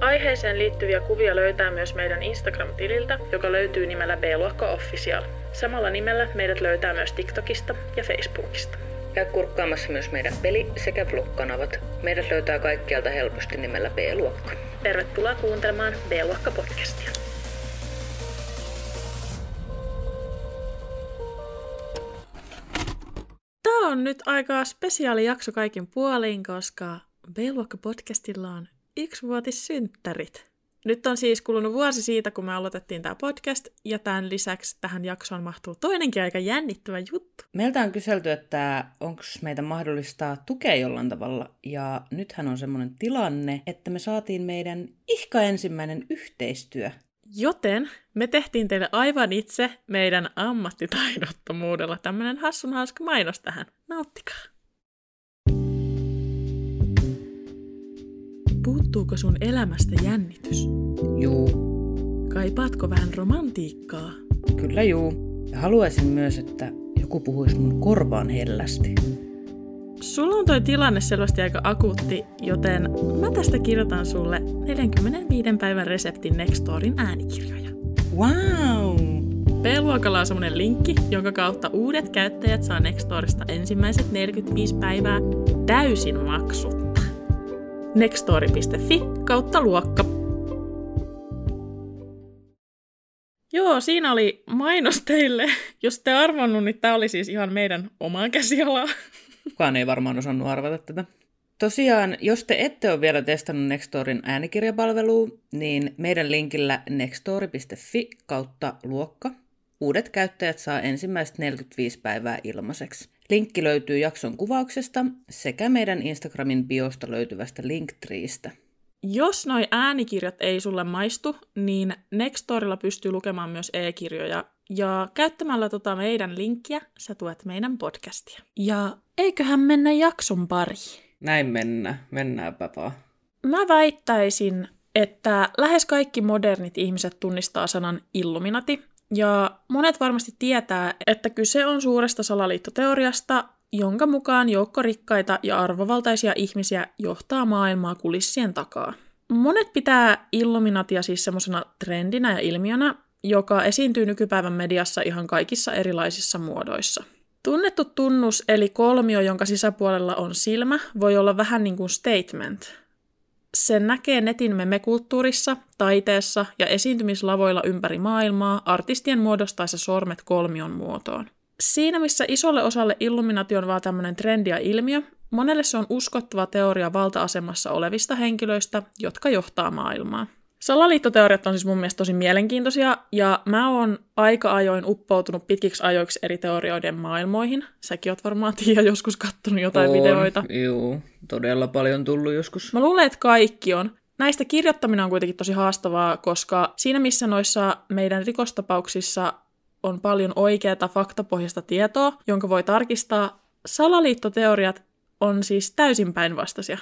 Aiheeseen liittyviä kuvia löytää myös meidän Instagram-tililtä, joka löytyy nimellä B-luokka Official. Samalla nimellä meidät löytää myös TikTokista ja Facebookista. Käy kurkkaamassa myös meidän peli- sekä vlog-kanavat. Meidät löytää kaikkialta helposti nimellä B-luokka. Tervetuloa kuuntelemaan B-luokka podcastia. Tämä on nyt aika spesiaali jakso kaikin puolin, koska B-luokka podcastilla on yksivuotissynttärit. Nyt on siis kulunut vuosi siitä, kun me aloitettiin tämä podcast, ja tämän lisäksi tähän jaksoon mahtuu toinenkin aika jännittävä juttu. Meiltä on kyselty, että onko meitä mahdollista tukea jollain tavalla, ja nythän on semmoinen tilanne, että me saatiin meidän ihka ensimmäinen yhteistyö. Joten me tehtiin teille aivan itse meidän ammattitaidottomuudella tämmönen hassun hauska mainos tähän. Nauttikaa! Puuttuuko sun elämästä jännitys? Juu, Kaipaatko vähän romantiikkaa? kyllä juu. Ja haluaisin myös, että joku puhuisi mun korvaan hellästi. Sulla on toi tilanne selvästi aika akuutti, joten mä tästä kirjoitan sulle 45 päivän reseptin Nextorin äänikirjoja. Wow! B-luokalla on semmonen linkki, jonka kautta uudet käyttäjät saa Nextorista ensimmäiset 45 päivää täysin maksutta. Nextori.fi kautta luokka. Joo, siinä oli mainos teille. Jos te arvannut, niin tämä oli siis ihan meidän omaa käsialaa. Kukaan ei varmaan osannut arvata tätä. Tosiaan, jos te ette ole vielä testannut Nextorin äänikirjapalvelua, niin meidän linkillä nextori.fi kautta luokka uudet käyttäjät saa ensimmäiset 45 päivää ilmaiseksi. Linkki löytyy jakson kuvauksesta sekä meidän Instagramin biosta löytyvästä Linktreestä. Jos noi äänikirjat ei sulle maistu, niin Nextorilla pystyy lukemaan myös e-kirjoja. Ja käyttämällä tota meidän linkkiä sä tuet meidän podcastia. Ja eiköhän mennä jakson pariin. Näin mennään. Mennäänpä vaan. Mä väittäisin, että lähes kaikki modernit ihmiset tunnistaa sanan Illuminati, ja monet varmasti tietää, että kyse on suuresta salaliittoteoriasta, jonka mukaan joukko rikkaita ja arvovaltaisia ihmisiä johtaa maailmaa kulissien takaa. Monet pitää Illuminatia siis semmoisena trendinä ja ilmiönä, joka esiintyy nykypäivän mediassa ihan kaikissa erilaisissa muodoissa. Tunnettu tunnus, eli kolmio, jonka sisäpuolella on silmä, voi olla vähän niin kuin statement. Sen näkee netin memekulttuurissa, taiteessa ja esiintymislavoilla ympäri maailmaa artistien muodostaessa sormet kolmion muotoon. Siinä missä isolle osalle Illuminati on vaan tämmöinen trendi ja ilmiö, monelle se on uskottava teoria valta-asemassa olevista henkilöistä, jotka johtaa maailmaa. Salaliittoteoriat on siis mun mielestä tosi mielenkiintoisia, ja mä oon aika ajoin uppoutunut pitkiksi ajoiksi eri teorioiden maailmoihin. Säkin oot varmaan Tiia joskus kattonut jotain On, videoita. Juu, todella paljon tullut joskus. Mä luulen, että kaikki on. Näistä kirjoittaminen on kuitenkin tosi haastavaa, koska siinä missä noissa meidän rikostapauksissa on paljon oikeaa faktapohjasta tietoa, jonka voi tarkistaa, salaliittoteoriat on siis täysin päinvastaisia.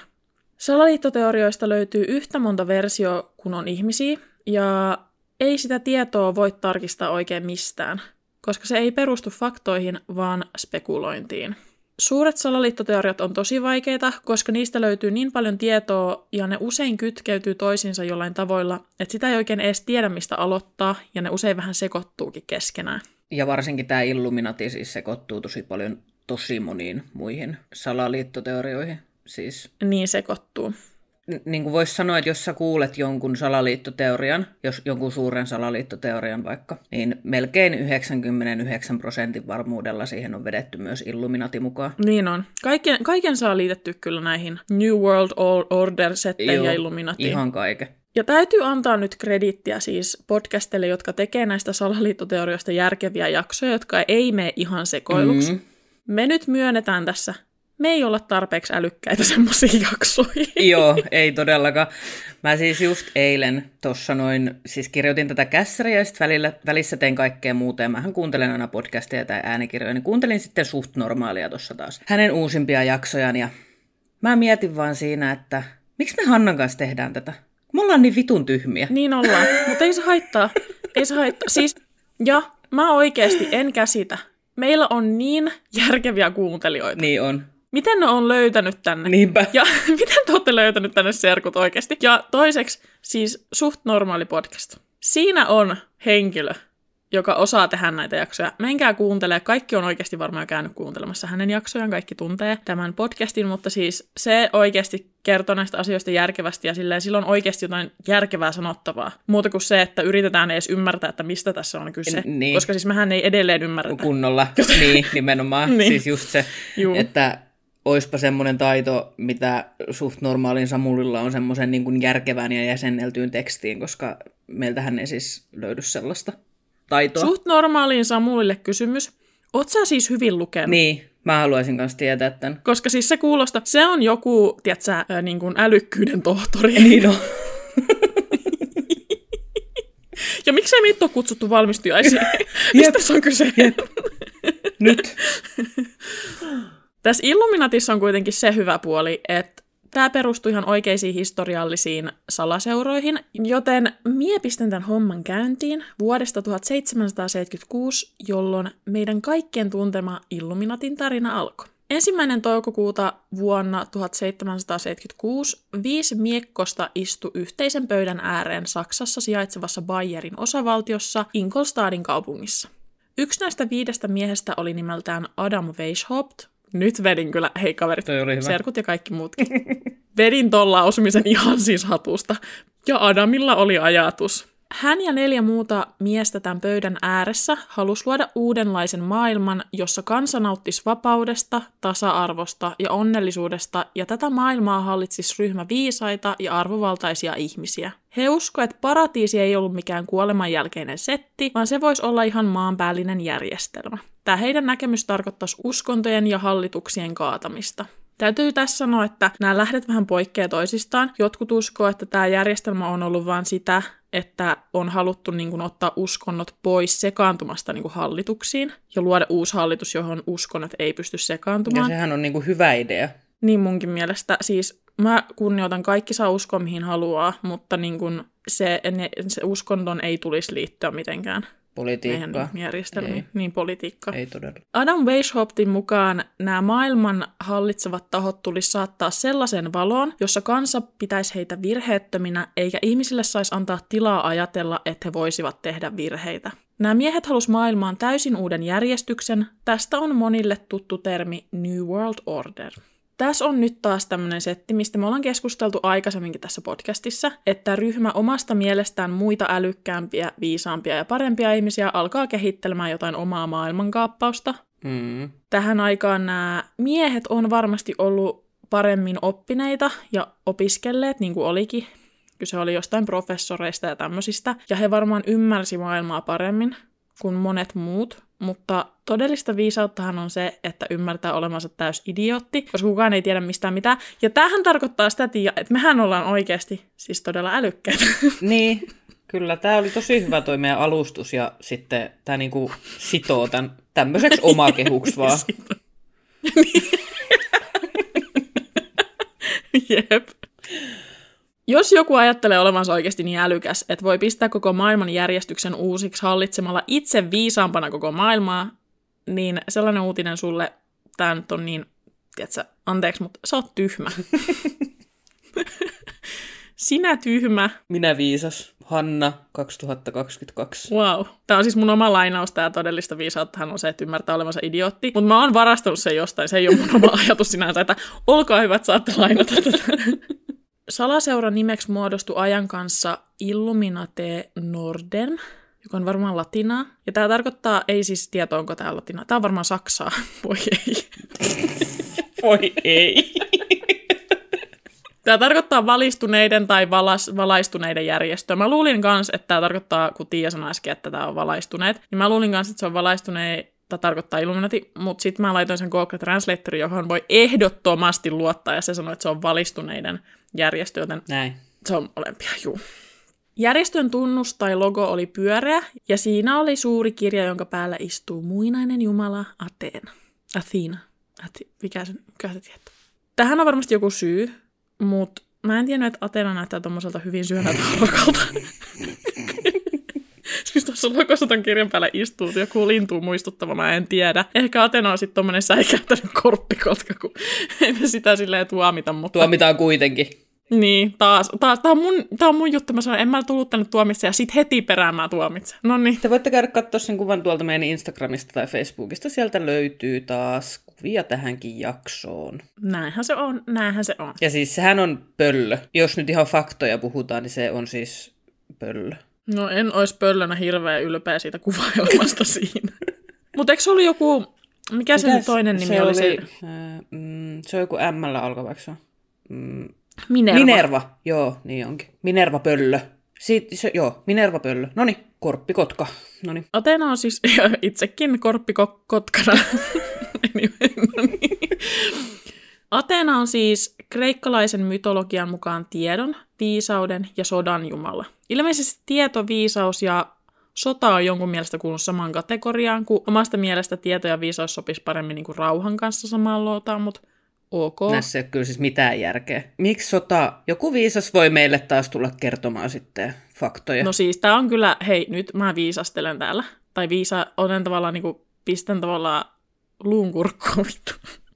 Salaliittoteorioista löytyy yhtä monta versiota kuin on ihmisiä, ja ei sitä tietoa voi tarkistaa oikein mistään, koska se ei perustu faktoihin, vaan spekulointiin. Suuret salaliittoteoriat on tosi vaikeita, koska niistä löytyy niin paljon tietoa ja ne usein kytkeytyy toisiinsa jollain tavoilla, että sitä ei oikein edes tiedä mistä aloittaa ja ne usein vähän sekoittuukin keskenään. Ja varsinkin tämä Illuminati siis sekoittuu tosi paljon tosi moniin muihin salaliittoteorioihin. Siis Niin sekoittuu. niin kuin voisi sanoa, että jos sä kuulet jonkun salaliittoteorian, jos jonkun suuren salaliittoteorian vaikka, niin melkein 99 prosentin varmuudella siihen on vedetty myös Illuminati mukaan. Niin on. Kaiken, kaiken saa liitetty kyllä näihin New World Order-setteihin ja Joo, Illuminatiin. Ihan kaiken. Ja täytyy antaa nyt kredittiä siis podcasteille, jotka tekee näistä salaliittoteorioista järkeviä jaksoja, jotka ei mene ihan sekoiluksi. Mm. Me nyt myönnetään tässä, me ei olla tarpeeksi älykkäitä semmoisiin jaksoihin. Joo, ei todellakaan. Mä siis just eilen tuossa noin, siis kirjoitin tätä kässäriä ja sitten välillä, välissä tein kaikkea muuta. Ja mähän kuuntelen aina podcasteja tai äänikirjoja, niin kuuntelin sitten suht normaalia tuossa taas. Hänen uusimpia jaksojaan ja mä mietin vaan siinä, että miksi me Hannan kanssa tehdään tätä? Me ollaan niin vitun tyhmiä. Niin ollaan, mutta ei se haittaa. Ei se haittaa. Siis, ja mä oikeasti en käsitä. Meillä on niin järkeviä kuuntelijoita. Niin on. Miten ne on löytänyt tänne? Niinpä. Ja miten te olette löytänyt tänne serkut oikeasti? Ja toiseksi, siis suht normaali podcast. Siinä on henkilö, joka osaa tehdä näitä jaksoja. Menkää kuuntelee. Kaikki on oikeasti varmaan käynyt kuuntelemassa hänen jaksojaan. Kaikki tuntee tämän podcastin, mutta siis se oikeasti kertoo näistä asioista järkevästi ja silleen, sillä on oikeasti jotain järkevää sanottavaa. Muuta kuin se, että yritetään edes ymmärtää, että mistä tässä on kyse. Niin. Koska siis mehän ei edelleen ymmärretä. Kunnolla, niin nimenomaan. Niin. Siis just se, Juu. että oispa semmoinen taito, mitä suht normaalin Samulilla on semmoisen niin kuin järkevään ja jäsenneltyyn tekstiin, koska meiltähän ei siis löydy sellaista taitoa. Suht normaaliin Samulille kysymys. Oot sä siis hyvin lukenut? Niin, mä haluaisin kanssa tietää tämän. Koska siis se kuulostaa, se on joku, tiedätkö, ää, niin kuin älykkyyden tohtori. Niin on. Ja miksei meitä ole kutsuttu valmistujaisiin? Mistä tässä on kyse? Jep. Nyt. Tässä Illuminatissa on kuitenkin se hyvä puoli, että tämä perustuu ihan oikeisiin historiallisiin salaseuroihin, joten mie pistän tämän homman käyntiin vuodesta 1776, jolloin meidän kaikkien tuntema Illuminatin tarina alkoi. Ensimmäinen toukokuuta vuonna 1776 viisi miekkosta istui yhteisen pöydän ääreen Saksassa sijaitsevassa Bayerin osavaltiossa Ingolstadin kaupungissa. Yksi näistä viidestä miehestä oli nimeltään Adam Weishaupt. Nyt vedin kyllä, hei kaverit, serkut ja kaikki muutkin. vedin ton lausumisen ihan siis hatusta. Ja Adamilla oli ajatus. Hän ja neljä muuta miestä tämän pöydän ääressä halus luoda uudenlaisen maailman, jossa kansa nauttisi vapaudesta, tasa-arvosta ja onnellisuudesta, ja tätä maailmaa hallitsisi ryhmä viisaita ja arvovaltaisia ihmisiä. He uskoivat, että paratiisi ei ollut mikään kuoleman jälkeinen setti, vaan se voisi olla ihan maanpäällinen järjestelmä. Tämä heidän näkemys tarkoittaisi uskontojen ja hallituksien kaatamista. Täytyy tässä sanoa, että nämä lähdet vähän poikkeaa toisistaan. Jotkut uskoo, että tämä järjestelmä on ollut vain sitä, että on haluttu niin kuin, ottaa uskonnot pois sekaantumasta niin kuin, hallituksiin ja luoda uusi hallitus, johon uskonnot ei pysty Ja sekaantumaan. sehän on niinku hyvä idea. Niin munkin mielestä. Siis mä kunnioitan, kaikki saa uskoa mihin haluaa, mutta niin kun se, ne, se uskonton ei tulisi liittyä mitenkään Politiikkaa. järjestelmiin, Ei. niin politiikka. Ei todella. Adam Weishauptin mukaan nämä maailman hallitsevat tahot tulisi saattaa sellaisen valoon, jossa kansa pitäisi heitä virheettöminä, eikä ihmisille saisi antaa tilaa ajatella, että he voisivat tehdä virheitä. Nämä miehet halus maailmaan täysin uuden järjestyksen. Tästä on monille tuttu termi New World Order. Tässä on nyt taas tämmöinen setti, mistä me ollaan keskusteltu aikaisemminkin tässä podcastissa, että ryhmä omasta mielestään muita älykkäämpiä, viisaampia ja parempia ihmisiä alkaa kehittelemään jotain omaa maailmankaappausta. Mm. Tähän aikaan nämä miehet on varmasti ollut paremmin oppineita ja opiskelleet, niin kuin olikin. Kyse oli jostain professoreista ja tämmöisistä, ja he varmaan ymmärsi maailmaa paremmin kuin monet muut, mutta todellista viisauttahan on se, että ymmärtää olemansa täys idiootti, koska kukaan ei tiedä mistään mitään. Ja tämähän tarkoittaa sitä, että mehän ollaan oikeasti siis todella älykkäitä. Niin, kyllä. Tämä oli tosi hyvä toi meidän alustus ja sitten tämä niinku sitoo tämän tämmöiseksi omakehuksi vaan. Jep. Jos joku ajattelee olevansa oikeasti niin älykäs, että voi pistää koko maailman järjestyksen uusiksi hallitsemalla itse viisaampana koko maailmaa, niin sellainen uutinen sulle, tämä nyt on niin, tiedätkö, anteeksi, mutta sä oot tyhmä. Sinä tyhmä. Minä viisas. Hanna 2022. Wow. Tämä on siis mun oma lainaus, tämä todellista viisauttahan on se, että ymmärtää olevansa idiootti. Mutta mä oon varastanut sen jostain, se ei ole mun oma ajatus sinänsä, että olkaa hyvät, saatte lainata tätä. Salaseuran nimeksi muodostui ajan kanssa Illuminate Norden, joka on varmaan latinaa. Ja tämä tarkoittaa, ei siis tietoa, onko tämä latinaa. Tämä on varmaan saksaa. Voi ei. Voi ei. Tämä tarkoittaa valistuneiden tai valas, valaistuneiden järjestöä. Mä luulin kans, että tämä tarkoittaa, kun Tiia sanoi äsken, että tämä on valaistuneet, niin mä luulin kans, että se on valaistuneita mitä tarkoittaa Illuminati, mutta sitten mä laitoin sen Google Translatorin, johon voi ehdottomasti luottaa, ja se sanoi, että se on valistuneiden järjestö, joten Näin. se on molempia, juu. Järjestön tunnus tai logo oli pyöreä, ja siinä oli suuri kirja, jonka päällä istuu muinainen jumala Ateena. Athena. Ati, mikä se, mikä se tietää? Tähän on varmasti joku syy, mutta mä en tiennyt, että Ateena näyttää tommoselta hyvin syönältä. siis tuossa logossa ton kirjan päällä istuu joku lintu muistuttava, mä en tiedä. Ehkä Atena on sitten tommonen säikähtänyt korppikotka, kun ei me sitä silleen tuomita, mutta... Tuomitaan kuitenkin. Niin, taas. taas tää, on mun, tää on mun juttu. Mä sanoin, en mä tullut tänne tuomitse ja sit heti perään mä tuomitsen. No niin. Te voitte käydä katsoa sen kuvan tuolta meidän Instagramista tai Facebookista. Sieltä löytyy taas kuvia tähänkin jaksoon. Näinhän se on, näinhän se on. Ja siis sehän on pöllö. Jos nyt ihan faktoja puhutaan, niin se on siis pöllö. No en ois pöllönä hirveän ylpeä siitä kuvailmasta siinä. Mutta eikö se ollut joku, mikä se toinen nimi se oli? oli? Se Äh, mm, se on joku M alkavaksi. se on? Mm, Minerva. Minerva. Joo, niin onkin. Minerva pöllö. Siit, se, joo, Minerva pöllö. Noni, korppikotka. Noni. Atena on siis itsekin korppikotkana. No niin. Ateena on siis kreikkalaisen mytologian mukaan tiedon, viisauden ja sodan jumala. Ilmeisesti tieto, viisaus ja sota on jonkun mielestä kuulunut samaan kategoriaan, kun omasta mielestä tieto ja viisaus sopisi paremmin niin kuin rauhan kanssa samaan lootaan, mutta ok. Näissä ei ole kyllä siis mitään järkeä. Miksi sota? Joku viisas voi meille taas tulla kertomaan sitten faktoja. No siis tää on kyllä, hei nyt mä viisastelen täällä. Tai viisa, olen tavallaan niinku, pistän tavallaan luun kurkkuun vittu.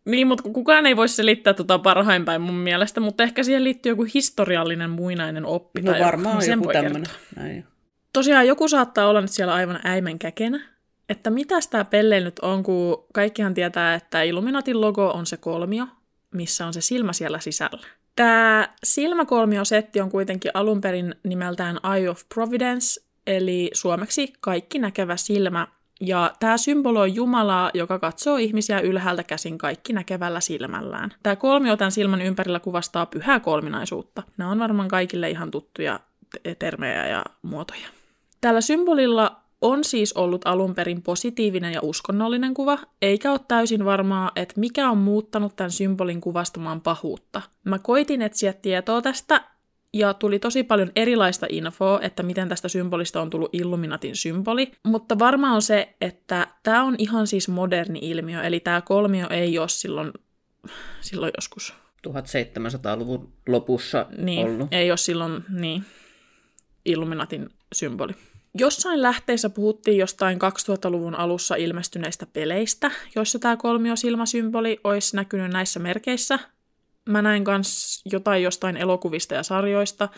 Niin, mutta kukaan ei voi selittää tota parhain päin mun mielestä, mutta ehkä siihen liittyy joku historiallinen muinainen oppi. no tai varmaan niin sen joku tämmöinen. Näin. Tosiaan joku saattaa olla nyt siellä aivan äimen käkenä, että mitä tämä pelle nyt on, kun kaikkihan tietää, että Illuminatin logo on se kolmio, missä on se silmä siellä sisällä. Tämä silmäkolmio-setti on kuitenkin alun perin nimeltään Eye of Providence, eli suomeksi kaikki näkevä silmä. Ja tämä symboloi Jumalaa, joka katsoo ihmisiä ylhäältä käsin kaikki näkevällä silmällään. Tämä kolmio tämän silmän ympärillä kuvastaa pyhää kolminaisuutta. Nämä on varmaan kaikille ihan tuttuja te- termejä ja muotoja. Tällä symbolilla on siis ollut alun perin positiivinen ja uskonnollinen kuva, eikä ole täysin varmaa, että mikä on muuttanut tämän symbolin kuvastamaan pahuutta. Mä koitin etsiä tietoa tästä, ja tuli tosi paljon erilaista infoa, että miten tästä symbolista on tullut Illuminatin symboli, mutta varmaan on se, että tämä on ihan siis moderni ilmiö, eli tämä kolmio ei ole silloin, silloin joskus 1700-luvun lopussa niin, ollut. ei ole silloin niin, Illuminatin symboli. Jossain lähteissä puhuttiin jostain 2000-luvun alussa ilmestyneistä peleistä, joissa tämä kolmiosilmäsymboli olisi näkynyt näissä merkeissä. Mä näin myös jotain jostain elokuvista ja sarjoista,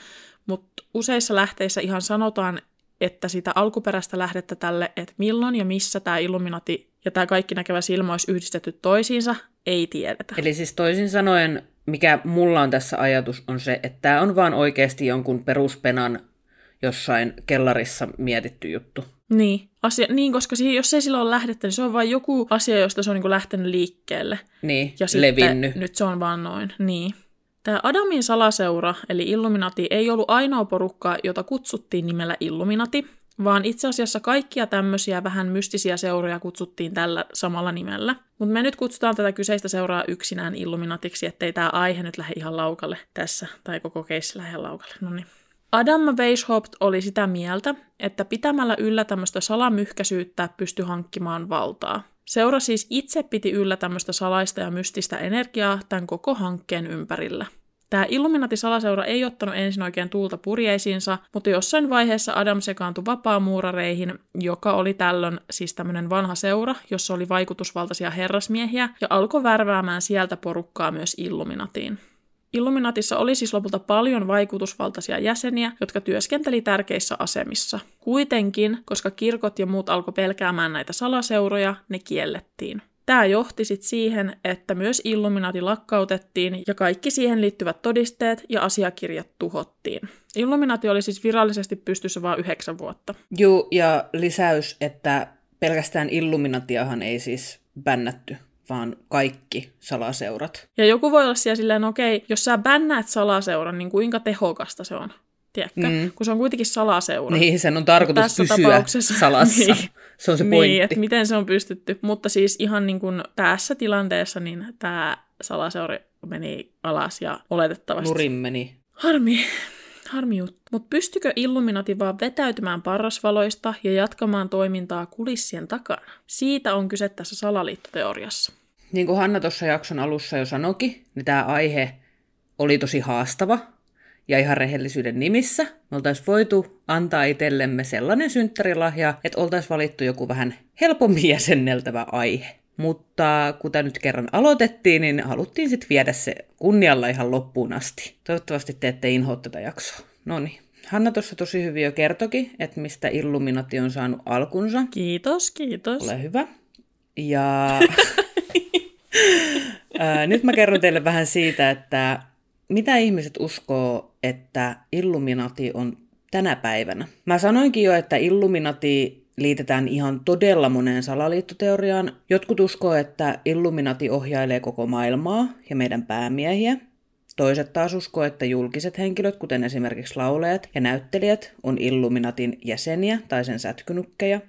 mutta useissa lähteissä ihan sanotaan, että sitä alkuperäistä lähdettä tälle, että milloin ja missä tämä Illuminati ja tämä kaikki näkevä silmä olisi yhdistetty toisiinsa, ei tiedetä. Eli siis toisin sanoen, mikä mulla on tässä ajatus, on se, että tämä on vaan oikeasti jonkun peruspenan jossain kellarissa mietitty juttu. Niin, asia, niin koska siihen, jos ei silloin ole lähdettä, niin se on vain joku asia, josta se on niin lähtenyt liikkeelle. Niin, Ja levinnyt. nyt se on vaan noin. Niin. Tämä Adamin salaseura, eli Illuminati, ei ollut ainoa porukka, jota kutsuttiin nimellä Illuminati, vaan itse asiassa kaikkia tämmöisiä vähän mystisiä seuroja kutsuttiin tällä samalla nimellä. Mutta me nyt kutsutaan tätä kyseistä seuraa yksinään Illuminatiksi, ettei tämä aihe nyt lähde ihan laukalle tässä, tai koko keissi lähde laukalle. No niin. Adam Weishaupt oli sitä mieltä, että pitämällä yllä tämmöistä salamyhkäisyyttä pystyi hankkimaan valtaa. Seura siis itse piti yllä tämmöistä salaista ja mystistä energiaa tämän koko hankkeen ympärillä. Tämä Illuminati-salaseura ei ottanut ensin oikein tuulta purjeisiinsa, mutta jossain vaiheessa Adam sekaantui vapaamuurareihin, joka oli tällöin siis tämmöinen vanha seura, jossa oli vaikutusvaltaisia herrasmiehiä, ja alkoi värväämään sieltä porukkaa myös Illuminatiin. Illuminatissa oli siis lopulta paljon vaikutusvaltaisia jäseniä, jotka työskenteli tärkeissä asemissa. Kuitenkin, koska kirkot ja muut alkoi pelkäämään näitä salaseuroja, ne kiellettiin. Tämä johti sitten siihen, että myös Illuminati lakkautettiin ja kaikki siihen liittyvät todisteet ja asiakirjat tuhottiin. Illuminati oli siis virallisesti pystyssä vain yhdeksän vuotta. Juu, ja lisäys, että pelkästään Illuminatiahan ei siis bännätty, vaan kaikki salaseurat. Ja joku voi olla siellä silleen, okei, jos sä bännäät salaseuran, niin kuinka tehokasta se on? tiedätkö? Mm. Kun se on kuitenkin salaseura. Niin, sen on tarkoitus Tässä pysyä tapauksessa- salassa. Niin. Se on se Niin, pointti. että miten se on pystytty. Mutta siis ihan niin kuin tässä tilanteessa, niin tämä salaseura meni alas ja oletettavasti... Nurin meni. Harmi. Harmi juttu. Mutta pystykö Illuminati vaan vetäytymään parrasvaloista ja jatkamaan toimintaa kulissien takana? Siitä on kyse tässä salaliittoteoriassa. Niin kuin Hanna tuossa jakson alussa jo sanoki, niin tämä aihe oli tosi haastava. Ja ihan rehellisyyden nimissä me oltaisiin voitu antaa itsellemme sellainen synttärilahja, että oltaisiin valittu joku vähän helpommin jäsenneltävä aihe. Mutta kun tämä nyt kerran aloitettiin, niin haluttiin sitten viedä se kunnialla ihan loppuun asti. Toivottavasti te ette inhoa tätä jaksoa. No niin. Hanna tuossa tosi hyvin jo kertoki, että mistä Illuminati on saanut alkunsa. Kiitos, kiitos. Ole hyvä. Ja nyt mä kerron teille vähän siitä, että mitä ihmiset uskoo, että Illuminati on tänä päivänä. Mä sanoinkin jo, että Illuminati liitetään ihan todella moneen salaliittoteoriaan. Jotkut uskoo, että Illuminati ohjailee koko maailmaa ja meidän päämiehiä. Toiset taas uskoo, että julkiset henkilöt, kuten esimerkiksi laulajat ja näyttelijät, on Illuminatin jäseniä tai sen sätkynukkeja.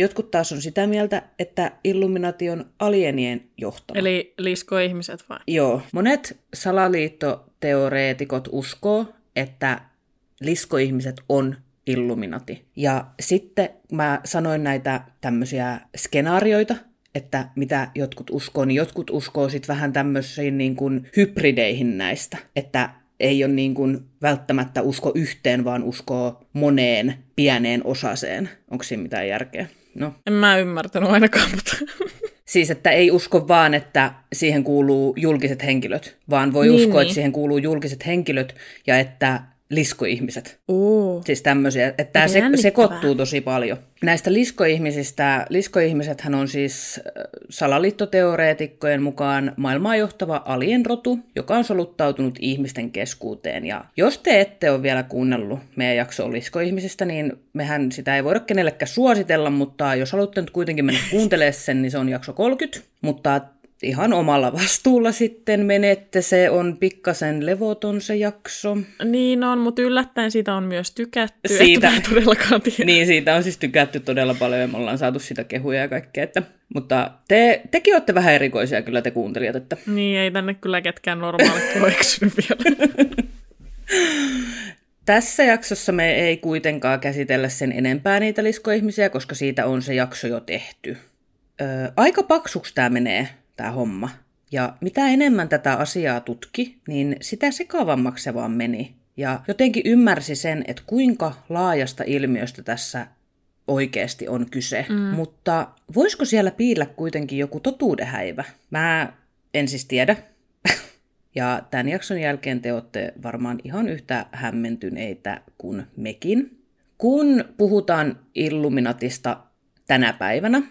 Jotkut taas on sitä mieltä, että Illuminati on alienien johtama. Eli lisko-ihmiset vai? Joo. Monet salaliittoteoreetikot uskoo, että liskoihmiset on Illuminati. Ja sitten mä sanoin näitä tämmöisiä skenaarioita, että mitä jotkut uskoo, niin jotkut uskoo sitten vähän tämmöisiin niin kuin hybrideihin näistä, että ei ole niin kuin välttämättä usko yhteen, vaan uskoo moneen pieneen osaseen. Onko siinä mitään järkeä? No, En mä ymmärtänyt ainakaan, mutta... Siis, että ei usko vaan, että siihen kuuluu julkiset henkilöt, vaan voi Niin, uskoa, niin. että siihen kuuluu julkiset henkilöt ja että liskoihmiset. Oo. Siis tämmöisiä, että tämä se, sekoittuu tosi paljon. Näistä liskoihmisistä, liskoihmisethän on siis salaliittoteoreetikkojen mukaan maailmaa johtava alienrotu, joka on soluttautunut ihmisten keskuuteen. Ja jos te ette ole vielä kuunnellut meidän jaksoa liskoihmisistä, niin mehän sitä ei voida kenellekään suositella, mutta jos haluatte nyt kuitenkin mennä kuuntelemaan sen, niin se on jakso 30. Mutta ihan omalla vastuulla sitten menette, se on pikkasen levoton se jakso. Niin on, mutta yllättäen siitä on myös tykätty, Siitä. todellakaan tiedä. Niin, siitä on siis tykätty todella paljon ja me ollaan saatu sitä kehuja ja kaikkea. Että, mutta te, tekin olette vähän erikoisia kyllä te kuuntelijat, että Niin, ei tänne kyllä ketkään normaalit ole vielä. tässä jaksossa me ei kuitenkaan käsitellä sen enempää niitä liskoihmisiä, koska siitä on se jakso jo tehty. Öö, aika paksuksi tämä menee, tämä homma. Ja mitä enemmän tätä asiaa tutki, niin sitä sekavammaksi se vaan meni. Ja jotenkin ymmärsi sen, että kuinka laajasta ilmiöstä tässä oikeasti on kyse. Mm. Mutta voisiko siellä piillä kuitenkin joku totuudenhäivä? Mä en siis tiedä. Ja tämän jakson jälkeen te olette varmaan ihan yhtä hämmentyneitä kuin mekin. Kun puhutaan Illuminatista tänä päivänä,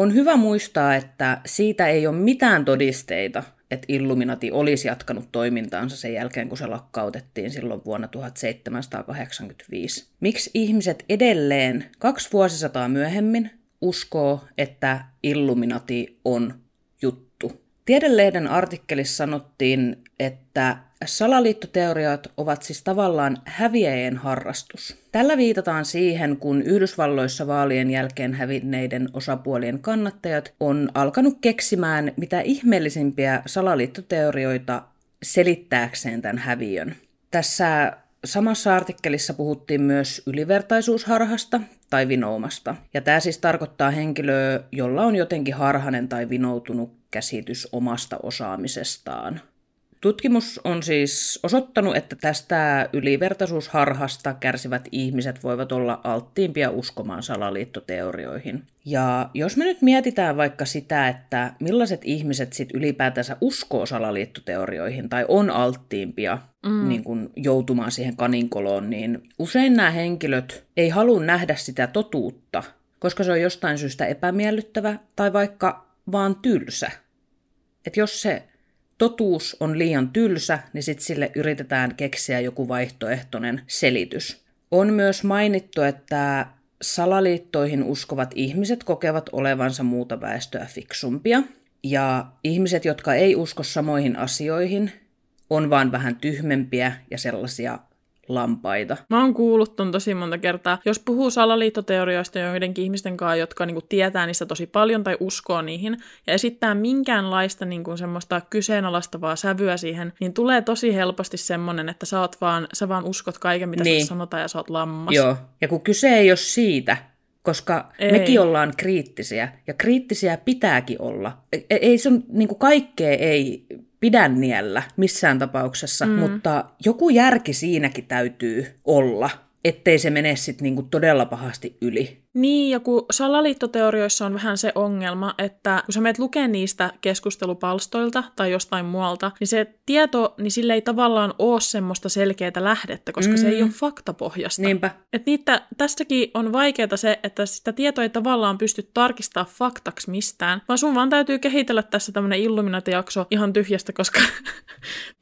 on hyvä muistaa, että siitä ei ole mitään todisteita, että Illuminati olisi jatkanut toimintaansa sen jälkeen, kun se lakkautettiin silloin vuonna 1785. Miksi ihmiset edelleen kaksi vuosisataa myöhemmin uskoo, että Illuminati on juttu? Tiedelehden artikkelissa sanottiin, että salaliittoteoriat ovat siis tavallaan häviäjien harrastus. Tällä viitataan siihen, kun Yhdysvalloissa vaalien jälkeen hävinneiden osapuolien kannattajat on alkanut keksimään mitä ihmeellisimpiä salaliittoteorioita selittääkseen tämän häviön. Tässä samassa artikkelissa puhuttiin myös ylivertaisuusharhasta tai vinoumasta. Ja tämä siis tarkoittaa henkilöä, jolla on jotenkin harhainen tai vinoutunut käsitys omasta osaamisestaan. Tutkimus on siis osoittanut, että tästä ylivertaisuusharhasta kärsivät ihmiset voivat olla alttiimpia uskomaan salaliittoteorioihin. Ja jos me nyt mietitään vaikka sitä, että millaiset ihmiset sit ylipäätänsä uskoo salaliittoteorioihin tai on alttiimpia mm. niin kun joutumaan siihen kaninkoloon, niin usein nämä henkilöt ei halua nähdä sitä totuutta, koska se on jostain syystä epämiellyttävä tai vaikka vaan tylsä. Että jos se totuus on liian tylsä, niin sitten sille yritetään keksiä joku vaihtoehtoinen selitys. On myös mainittu, että salaliittoihin uskovat ihmiset kokevat olevansa muuta väestöä fiksumpia. Ja ihmiset, jotka ei usko samoihin asioihin, on vaan vähän tyhmempiä ja sellaisia lampaita. Mä oon kuullut ton tosi monta kertaa. Jos puhuu salaliittoteorioista joidenkin ihmisten kanssa, jotka niinku tietää niistä tosi paljon tai uskoo niihin, ja esittää minkäänlaista niinku semmoista kyseenalaistavaa sävyä siihen, niin tulee tosi helposti semmonen, että sä, oot vaan, sä vaan uskot kaiken, mitä niin. Sanotaan, ja sä oot lammas. Joo, ja kun kyse ei ole siitä, koska Ei. mekin ollaan kriittisiä, ja kriittisiä pitääkin olla. Ei, ei se on, niin kuin kaikkea ei pidä niellä missään tapauksessa, mm. mutta joku järki siinäkin täytyy olla, ettei se mene sitten niin todella pahasti yli. Niin, ja kun salaliittoteorioissa on vähän se ongelma, että kun sä meet lukee niistä keskustelupalstoilta tai jostain muualta, niin se tieto, niin sille ei tavallaan ole semmoista selkeää lähdettä, koska mm. se ei ole faktapohjasta. Niinpä. Et niitä, tästäkin on vaikeaa se, että sitä tietoa ei tavallaan pysty tarkistaa faktaksi mistään, vaan sun vaan täytyy kehitellä tässä tämmönen Illuminati-jakso ihan tyhjästä, koska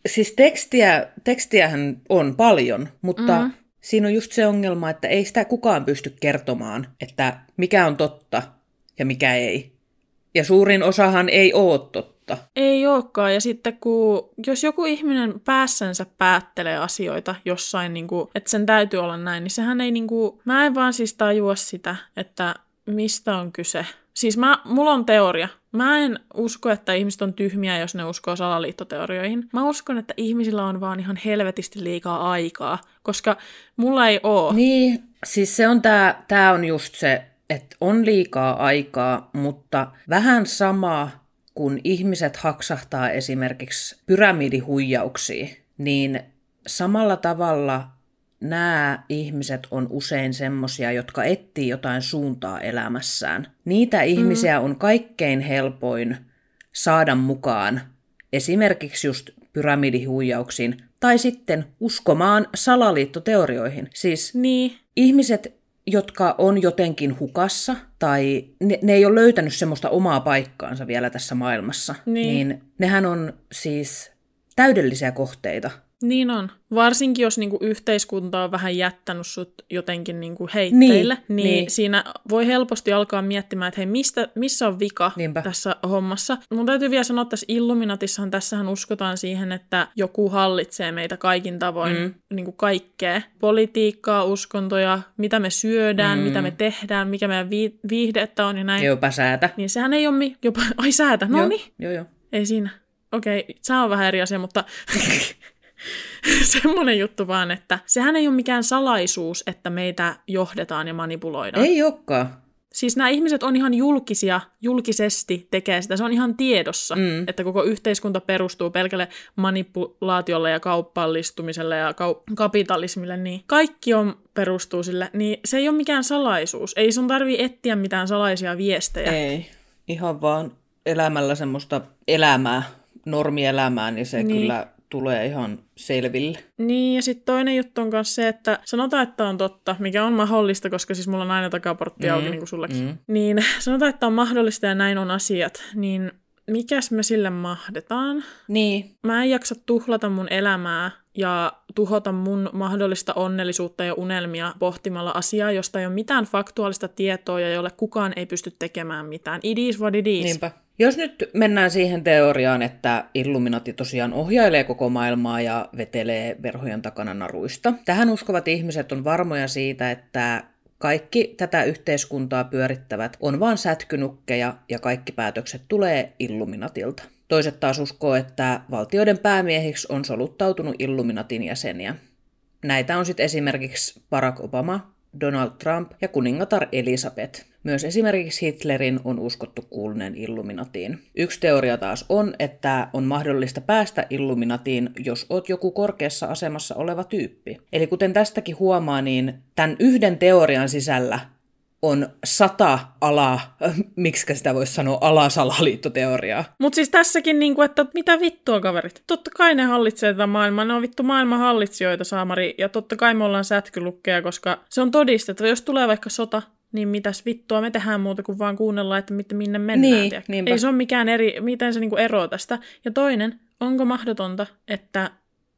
Siis tekstiä, tekstiähän on paljon, mutta mm. Siinä on just se ongelma, että ei sitä kukaan pysty kertomaan, että mikä on totta ja mikä ei. Ja suurin osahan ei ole totta. ei olekaan. Ja sitten kun, jos joku ihminen päässänsä päättelee asioita jossain, niin kuin, että sen täytyy olla näin, niin sehän ei niin kuin, mä en vaan siis tajua sitä, että mistä on kyse. Siis mä, mulla on teoria. Mä en usko, että ihmiset on tyhmiä, jos ne uskoo salaliittoteorioihin. Mä uskon, että ihmisillä on vaan ihan helvetisti liikaa aikaa, koska mulla ei oo. Niin, siis se on tää, tää on just se, että on liikaa aikaa, mutta vähän sama, kun ihmiset haksahtaa esimerkiksi pyramidihuijauksiin, niin samalla tavalla nämä ihmiset on usein semmosia, jotka etsii jotain suuntaa elämässään. Niitä ihmisiä on kaikkein helpoin saada mukaan esimerkiksi just pyramidihuijauksiin tai sitten uskomaan salaliittoteorioihin. Siis Niin, ihmiset, jotka on jotenkin hukassa tai ne, ne ei ole löytänyt semmoista omaa paikkaansa vielä tässä maailmassa, Niin. niin nehän on siis täydellisiä kohteita. Niin on. Varsinkin jos niinku yhteiskunta on vähän jättänyt sut jotenkin niinku heitteille, niin, Niin, niin, siinä voi helposti alkaa miettimään, että hei, mistä, missä on vika Niinpä. tässä hommassa. Mun täytyy vielä sanoa, että tässä Illuminatissahan tässähän uskotaan siihen, että joku hallitsee meitä kaikin tavoin, mm. Mm. niin kuin kaikkea. Politiikkaa, uskontoja, mitä me syödään, mm. Mitä me tehdään, mikä meidän vi- viihdettä on ja näin. Jopa säätä. Niin sehän ei ole mi- jopa, ai säätä, no niin. Joo, joo. Ei siinä. Okei, se on vähän eri asia, mutta semmoinen juttu vaan, että sehän ei ole mikään salaisuus, että meitä johdetaan ja manipuloidaan. Ei olekaan. Siis nämä ihmiset on ihan julkisia, julkisesti tekee sitä. Se on ihan tiedossa, mm. Että koko yhteiskunta perustuu pelkälle manipulaatiolle ja kauppallistumiselle ja kau- kapitalismille, niin kaikki on perustuu sille, niin se ei ole mikään salaisuus. Ei sun tarvii etsiä mitään salaisia viestejä. Ei. Ihan vaan elämällä semmoista elämää, normielämää, niin se niin. kyllä tulee ihan selville. Niin, ja sitten toinen juttu on myös se, että sanotaan, että on totta, mikä on mahdollista, koska siis mulla on aina takaportti mm, auki, niin kuin sullekin. Mm. Niin sanotaan, että on mahdollista ja näin on asiat, niin mikäs me sille mahdetaan? Niin. Mä en jaksa tuhlata mun elämää ja tuhota mun mahdollista onnellisuutta ja unelmia pohtimalla asiaa, josta ei ole mitään faktuaalista tietoa ja jolle kukaan ei pysty tekemään mitään. It is what it is. Niinpä. Jos nyt mennään siihen teoriaan, että Illuminati tosiaan ohjailee koko maailmaa ja vetelee verhojen takana naruista. Tähän uskovat ihmiset on varmoja siitä, että kaikki tätä yhteiskuntaa pyörittävät on vain sätkynukkeja ja kaikki päätökset tulee Illuminatilta. Toiset taas uskoo, että valtioiden päämiehiksi on soluttautunut Illuminatin jäseniä. Näitä on sitten esimerkiksi Barack Obama, Donald Trump ja kuningatar Elisabeth. Myös esimerkiksi Hitlerin on uskottu kuuluneen Illuminatiin. Yksi teoria taas on, että on mahdollista päästä Illuminatiin, jos oot joku korkeassa asemassa oleva tyyppi. Eli kuten tästäkin huomaa, niin tämän yhden teorian sisällä on sata ala, miksi sitä voisi sanoa, alasalaliittoteoriaa. Mutta siis tässäkin, niinku, että mitä vittua kaverit? Totta kai ne hallitsee tätä maailmaa, ne on vittu maailman hallitsijoita, Saamari, ja totta kai me ollaan sätkylukkeja, koska se on todistettava. Jos tulee vaikka sota, niin mitäs vittua me tehdään muuta kuin vaan kuunnellaan, että mit- minne mennään. Niin. Ei se ole mikään eri, miten se niinku eroaa tästä. Ja toinen, onko mahdotonta, että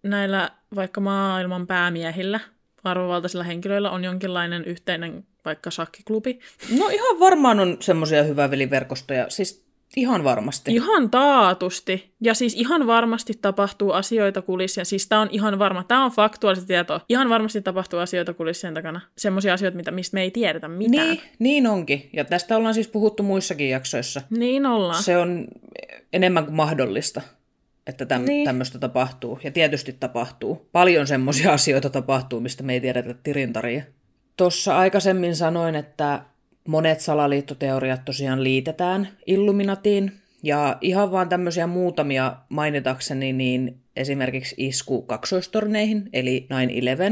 näillä vaikka maailman päämiehillä, arvovaltaisilla henkilöillä on jonkinlainen yhteinen vaikka shakkiklubi, No ihan varmaan on semmoisia hyväveliverkostoja. Siis Ihan varmasti. Ihan taatusti. Ja siis ihan varmasti tapahtuu asioita kulissien. Siis tämä on ihan varma. Tämä on faktuaalista tietoa. Ihan varmasti tapahtuu asioita kulissien takana. Semmoisia asioita, mitä, mistä me ei tiedetä mitään. Niin, niin onkin. Ja tästä ollaan siis puhuttu muissakin jaksoissa. Niin ollaan. Se on enemmän kuin mahdollista, että täm, Niin. tämmöistä tapahtuu. Ja tietysti tapahtuu. Paljon semmoisia asioita tapahtuu, mistä me ei tiedetä tirintaria. Tuossa aikaisemmin sanoin, että monet salaliittoteoriat tosiaan liitetään Illuminatiin. Ja ihan vaan tämmöisiä muutamia mainitakseni, niin esimerkiksi isku kaksoistorneihin, eli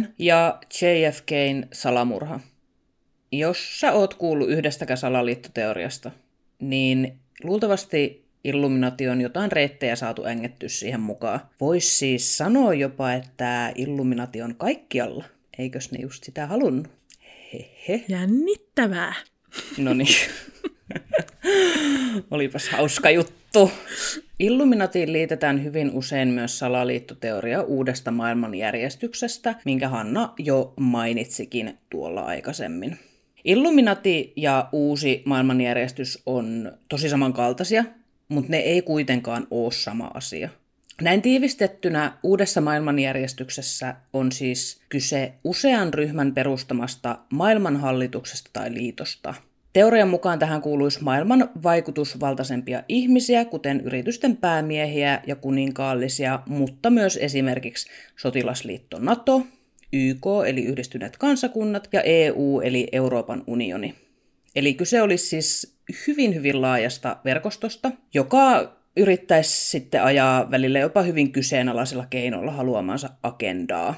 9-11, ja JFKn salamurha. Jos sä oot kuullut yhdestäkään salaliittoteoriasta, niin luultavasti Illuminati on jotain reittejä saatu engetty siihen mukaan. Voisi siis sanoa jopa, että Illuminati on kaikkialla. Eikös ne just sitä halunnut? Hehe. Jännittävää. No niin. Olipas hauska juttu. Illuminatiin liitetään hyvin usein myös salaliittoteoria uudesta maailmanjärjestyksestä, minkä Hanna jo mainitsikin tuolla aikaisemmin. Illuminati ja uusi maailmanjärjestys on tosi samankaltaisia, mutta ne ei kuitenkaan ole sama asia. Näin tiivistettynä uudessa maailmanjärjestyksessä on siis kyse usean ryhmän perustamasta maailmanhallituksesta tai liitosta. Teorian mukaan tähän kuuluisi maailman vaikutusvaltaisempia ihmisiä, kuten yritysten päämiehiä ja kuninkaallisia, mutta myös esimerkiksi sotilasliitto NATO, YK eli yhdistyneet kansakunnat ja EU eli Euroopan unioni. Eli kyse olisi siis hyvin hyvin laajasta verkostosta, joka yrittäisi sitten ajaa välillä jopa hyvin kyseenalaisilla keinoilla haluamansa agendaa.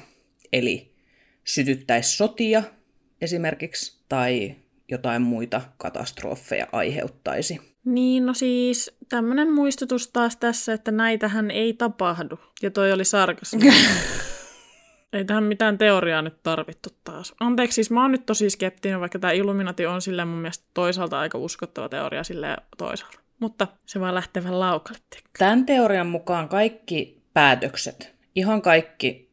Eli sytyttäisi sotia esimerkiksi tai jotain muita katastrofeja aiheuttaisi. Niin, no siis tämmönen muistutus taas tässä, että näitähän ei tapahdu. Ja toi oli sarkasmi. ei tähän mitään teoriaa nyt tarvittu taas. Anteeksi, siis mä oon nyt tosi skeptinen, vaikka tämä Illuminati on silleen mun mielestä toisaalta aika uskottava teoria silleen toisaalta. Mutta se vaan lähtee vähän laukalle. Tämän teorian mukaan kaikki päätökset, ihan kaikki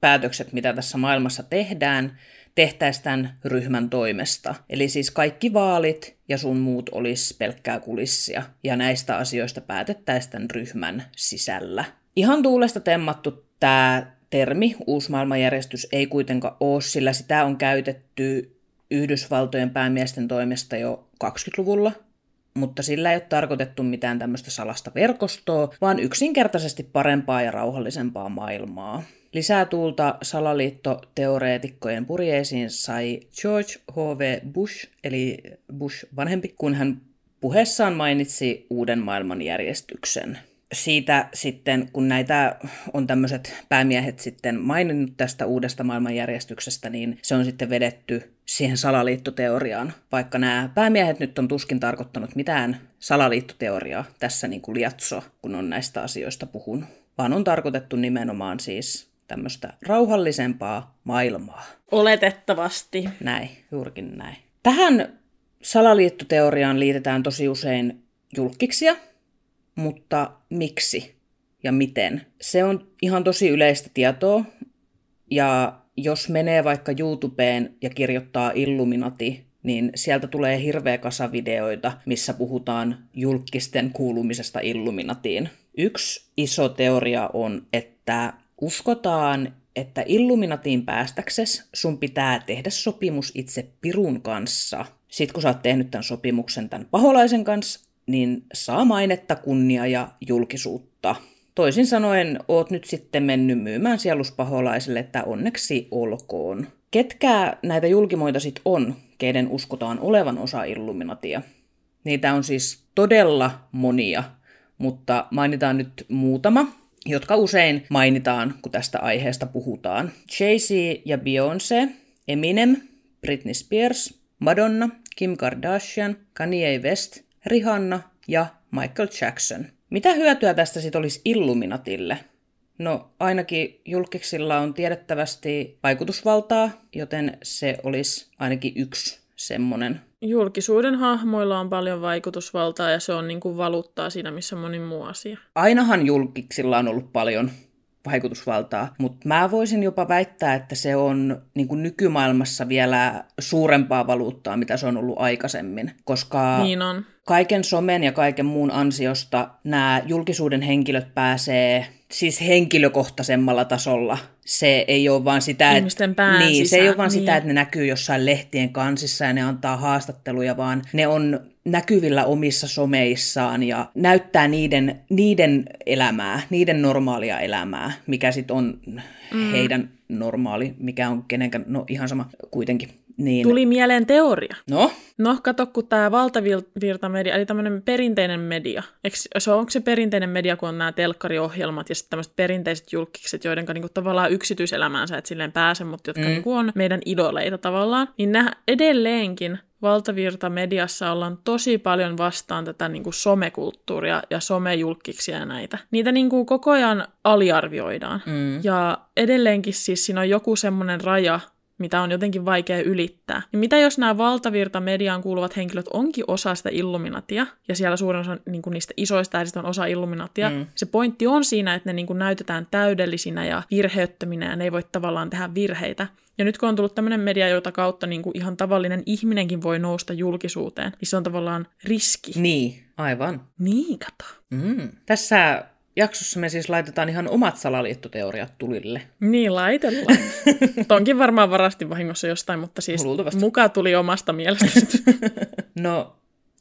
päätökset, mitä tässä maailmassa tehdään, tehtäisiin tämän ryhmän toimesta. Eli siis kaikki vaalit ja sun muut olisi pelkkää kulissia, ja näistä asioista päätettäisiin tämän ryhmän sisällä. Ihan tuulesta temmattu tämä termi, uusi maailmanjärjestys, ei kuitenkaan ole, sillä sitä on käytetty Yhdysvaltojen päämiesten toimesta jo 20-luvulla, mutta sillä ei ole tarkoitettu mitään tämmöistä salasta verkostoa, vaan yksinkertaisesti parempaa ja rauhallisempaa maailmaa. Lisää tuulta salaliittoteoreetikkojen purjeisiin sai George H.V. Bush, eli Bush vanhempi, kun hän puheessaan mainitsi uuden maailmanjärjestyksen. Siitä sitten, kun näitä on tämmöiset päämiehet sitten maininnut tästä uudesta maailmanjärjestyksestä, niin se on sitten vedetty siihen salaliittoteoriaan, vaikka nämä päämiehet nyt on tuskin tarkoittanut mitään salaliittoteoriaa tässä niin kuin liatsoa, kun on näistä asioista puhunut, vaan on tarkoitettu nimenomaan siis tämmöistä rauhallisempaa maailmaa. Oletettavasti. Näin, juurikin näin. Tähän salaliittoteoriaan liitetään tosi usein julkiksia, mutta miksi ja miten? Se on ihan tosi yleistä tietoa, ja jos menee vaikka YouTubeen ja kirjoittaa Illuminati, niin sieltä tulee hirveä kasa videoita, missä puhutaan julkisten kuulumisesta Illuminatiin. Yksi iso teoria on, että uskotaan, että Illuminatiin päästäksesi sun pitää tehdä sopimus itse Pirun kanssa. Sitten kun sä oot tehnyt tämän sopimuksen tämän paholaisen kanssa, niin saa mainetta, kunnia ja julkisuutta. Toisin sanoen, oot nyt sitten mennyt myymään sieluspaholaiselle, että onneksi olkoon. Ketkä näitä julkimoita sitten on, keiden uskotaan olevan osa Illuminatia? Niitä on siis todella monia, mutta mainitaan nyt muutama, jotka usein mainitaan, kun tästä aiheesta puhutaan. Jay-Z ja Beyoncé, Eminem, Britney Spears, Madonna, Kim Kardashian, Kanye West, Rihanna ja Michael Jackson. Mitä hyötyä tästä sitten olisi Illuminatille? No ainakin julkiksilla on tiedettävästi vaikutusvaltaa, joten se olisi ainakin yksi semmonen. Julkisuuden hahmoilla on paljon vaikutusvaltaa ja se on niin kuin valuuttaa siinä, missä moni muu asia. Ainahan julkiksilla on ollut paljon vaikutusvaltaa. Mutta mä voisin jopa väittää, että se on niin kuin nykymaailmassa vielä suurempaa valuuttaa, mitä se on ollut aikaisemmin. Koska Niin on. kaiken somen ja kaiken muun ansiosta nämä julkisuuden henkilöt pääsee siis henkilökohtaisemmalla tasolla. Se ei ole vaan sitä, Ihmisten että, niin, se ei ole vaan niin. sitä, että ne näkyy jossain lehtien kansissa ja ne antaa haastatteluja, vaan ne on näkyvillä omissa someissaan ja näyttää niiden, niiden elämää, niiden normaalia elämää, mikä sitten on mm. heidän normaali, mikä on kenenkään, no ihan sama kuitenkin. Niin, Tuli mieleen teoria. No, No, kato, kun tämä valtavirtamedia, eli tämmöinen perinteinen media, eikö, se, onko se perinteinen media, kun on nämä telkkariohjelmat ja sitten tämmöiset perinteiset julkikset, joiden niinku tavallaan yksityiselämäänsä et silleen pääse, mutta jotka mm. niinku on meidän idoleita tavallaan, niin nämä edelleenkin valtavirtamediassa ollaan tosi paljon vastaan tätä niinku somekulttuuria ja somejulkkiksia ja näitä. Niitä niinku koko ajan aliarvioidaan. mm. Ja edelleenkin siis siinä on joku semmoinen raja, mitä on jotenkin vaikea ylittää. Niin mitä jos nämä valtavirta mediaan kuuluvat henkilöt onkin osa sitä Illuminatia, ja siellä suurin osa niin kuin niistä isoista ääristä on osa Illuminatia, mm. se pointti on siinä, että ne niin kuin näytetään täydellisinä ja virheettöminä, ja ne ei voi tavallaan tehdä virheitä. Ja nyt kun on tullut tämmöinen media, jota kautta niin kuin ihan tavallinen ihminenkin voi nousta julkisuuteen, niin se on tavallaan riski. niin, aivan. Niin, kato. Mm. Tässä jaksossa me siis laitetaan ihan omat salaliittoteoriat tulille. Niin, laitellaan. Tonkin varmaan varasti vahingossa jostain, mutta siis Luultavasti. muka tuli omasta mielestä. No,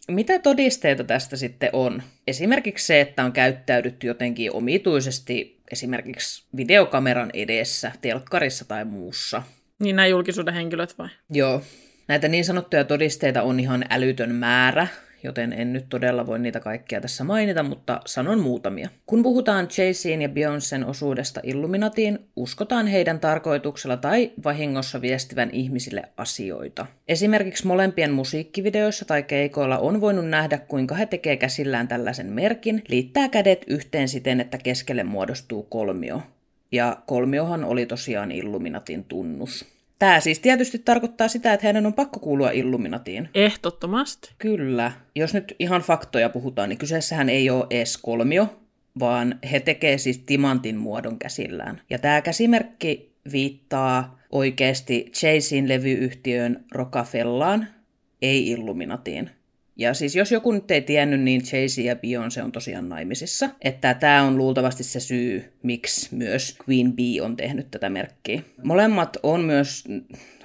mitä todisteita tästä sitten on? Esimerkiksi se, että on käyttäydytty jotenkin omituisesti esimerkiksi videokameran edessä, telkkarissa tai muussa. Niin nämä julkisuuden henkilöt vai? Joo, näitä niin sanottuja todisteita on ihan älytön määrä, joten en nyt todella voi niitä kaikkia tässä mainita, mutta sanon muutamia. Kun puhutaan Jay-Zin ja Beyoncén osuudesta Illuminatiin, uskotaan heidän tarkoituksella tai vahingossa viestivän ihmisille asioita. Esimerkiksi molempien musiikkivideoissa tai keikoilla on voinut nähdä, kuinka he tekee käsillään tällaisen merkin, liittää kädet yhteen siten, että keskelle muodostuu kolmio. Ja kolmiohan oli tosiaan Illuminatin tunnus. Tämä siis tietysti tarkoittaa sitä, että heidän on pakko kuulua Illuminatiin. Ehdottomasti. Kyllä. Jos nyt ihan faktoja puhutaan, niin kyseessähän ei ole edes kolmio, vaan he tekee siis timantin muodon käsillään. Ja tämä käsimerkki viittaa oikeasti Chasein levyyhtiöön Rockefellaan, ei Illuminatiin. Ja siis jos joku nyt ei tiennyt, niin Jay-Z ja Beyoncé on tosiaan naimisissa. Että tämä on luultavasti se syy, miksi myös Queen Bee on tehnyt tätä merkkiä. Molemmat on myös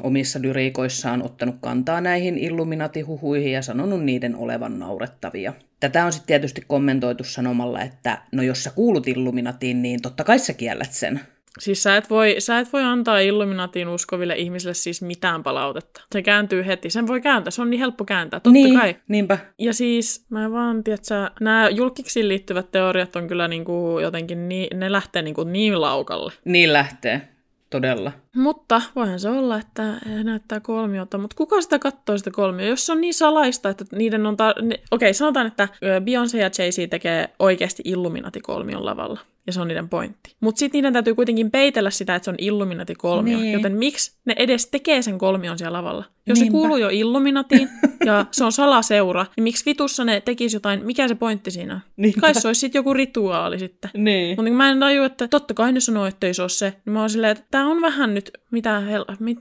omissa lyriikoissaan ottanut kantaa näihin Illuminati-huhuihin ja sanonut niiden olevan naurettavia. Tätä on sitten tietysti kommentoitu sanomalla, että no jos sä kuulut Illuminatiin, niin totta kai sä kiellät sen. Siis sä et, voi, sä et voi antaa Illuminatiin uskoville ihmisille siis mitään palautetta. Se kääntyy heti. Sen voi kääntää. Se on niin helppo kääntää. Totta niin, kai. niinpä. Ja siis mä vaan, tiedätkö, nämä julkiksiin liittyvät teoriat on kyllä niinku jotenkin, niin, ne lähtee niinku niin laukalle. Niin lähtee. Todella. Mutta voihan se olla, että näyttää kolmiota, mutta kuka sitä katsoo sitä kolmio? Jos se on niin salaista, että niiden on... Ta- ne- Okei, sanotaan, että Beyoncé ja Jay-Z tekee oikeasti Illuminati-kolmion lavalla. Ja se on niiden pointti. Mutta sitten niiden täytyy kuitenkin peitellä sitä, että se on Illuminati-kolmio. Niin. Joten miksi ne edes tekee sen kolmion siellä lavalla? Jos Niinpä. se kuuluu jo Illuminatiin ja se on salaseura, niin miksi vitussa ne tekisi jotain? Mikä se pointti siinä on? Niinpä. Kai se olisi sitten joku rituaali sitten. Niin. Mutta mä en tajua, että totta kai ne sanoo, että ei se ole se. Niin mä oon silleen, että tää on vähän nyt, mitä, hel- mit,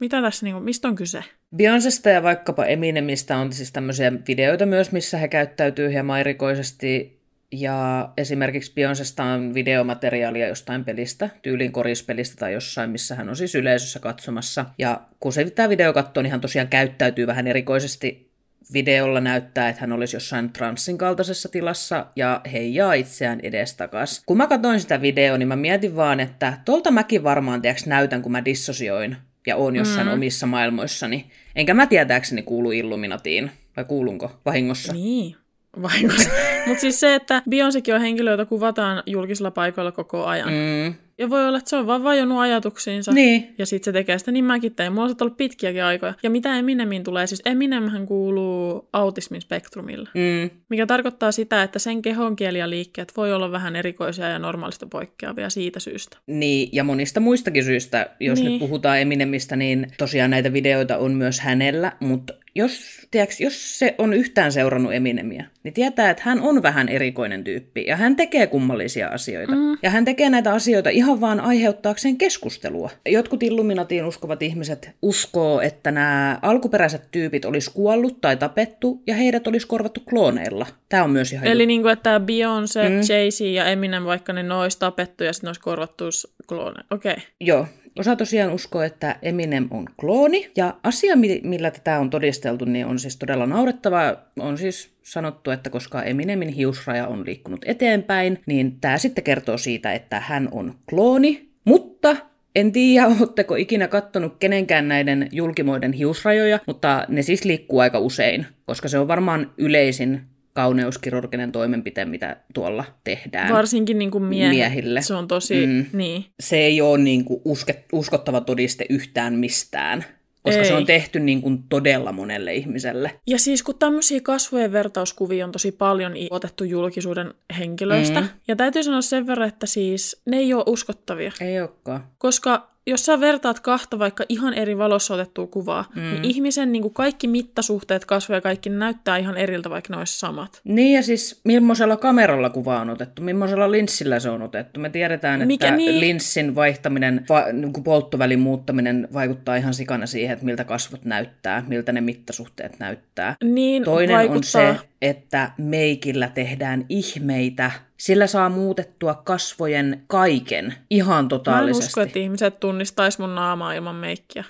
mitä tässä, niinku, mistä on kyse? Beyoncesta ja vaikkapa Eminemistä on siis tämmöisiä videoita myös, missä he käyttäytyy hieman erikoisesti. Ja esimerkiksi Beyoncesta on videomateriaalia jostain pelistä, tyylin korispelistä tai jossain, missä hän on siis yleisössä katsomassa. Ja kun se tämä video katsoo, niin hän tosiaan käyttäytyy vähän erikoisesti videolla näyttää, että hän olisi jossain transsin kaltaisessa tilassa ja heijaa itseään edestakas. Kun mä katsoin sitä videoa, niin mä mietin vaan, että tolta mäkin varmaan tiiäks, näytän, kun mä dissosioin ja oon jossain mm. omissa maailmoissani. Enkä mä tietääkseni kuulu Illuminatiin. Vai kuulunko vahingossa? Niin, vahingossa. Mutta siis se, että Beyoncékin on henkilö, jota kuvataan julkisilla paikoilla koko ajan. Mm. Ja voi olla, että se on vaan vajonnut ajatuksiinsa. niin. Ja sitten se tekee sitä, niin mäkin tein. Mulla on ollut pitkiäkin aikoja. Ja mitä Eminemin tulee? Siis Eminemhän kuuluu autismin spektrumille. Mm, Mikä tarkoittaa sitä, että sen kehonkieli ja liikkeet voi olla vähän erikoisia ja normaalista poikkeavia siitä syystä. niin, ja monista muistakin syistä. Jos Niin. nyt puhutaan Eminemistä, niin tosiaan näitä videoita on myös hänellä, mutta jos, tiedätkö, jos se on yhtään seurannut Eminemiä, niin tietää, että hän on vähän erikoinen tyyppi ja hän tekee kummallisia asioita. Mm. Ja hän tekee näitä asioita ihan vaan aiheuttaakseen keskustelua. Jotkut Illuminatiin uskovat ihmiset uskoo, että nämä alkuperäiset tyypit olisi kuollut tai tapettu ja heidät olisi korvattu klooneilla. Tämä on myös ihan... Eli niin kuin, että Beyoncé, mm. Jay-Z ja Eminem, vaikka ne olisi tapettu ja sitten olisi korvattu klooneilla. Okei. Okay. Joo, Osa tosiaan uskoo, että Eminem on klooni. Ja asia, millä tätä on todisteltu, niin on siis todella naurettava. On siis sanottu, että koska Eminemin hiusraja on liikkunut eteenpäin, niin tämä sitten kertoo siitä, että hän on klooni. Mutta en tiedä, oletteko ikinä kattonut kenenkään näiden julkimoiden hiusrajoja, mutta ne siis liikkuu aika usein, koska se on varmaan yleisin kauneuskirurginen toimenpite, mitä tuolla tehdään. Varsinkin niin kuin miehet, miehille. Se on tosi, mm. niin. Se ei ole niin kuin uske, uskottava todiste yhtään mistään koska Ei. se on tehty niin kuin todella monelle ihmiselle. Ja siis kun tämmöisiä kasvojen vertauskuvia on tosi paljon otettu julkisuuden henkilöistä, mm. ja täytyy sanoa sen verran, että siis ne ei ole uskottavia. Ei olekaan. Koska jos sä vertaat kahta vaikka ihan eri valossa otettua kuvaa, mm. niin ihmisen niin kuin kaikki mittasuhteet, kasvoja ja kaikki näyttää ihan eriltä, vaikka ne olisi samat. Niin ja siis millaisella kameralla kuva on otettu, millaisella linssillä se on otettu. Me tiedetään, että Mikä niin? linssin vaihtaminen, va, niin kuin polttovälin muuttaminen vaikuttaa ihan sikana siihen, että miltä kasvot näyttää, miltä ne mittasuhteet näyttää. Niin, Toinen vaikuttaa. on se, että meikillä tehdään ihmeitä. Sillä saa muutettua kasvojen kaiken ihan totaalisesti. Mä en usko, että ihmiset tunnistaisi mun naamaa ilman meikkiä.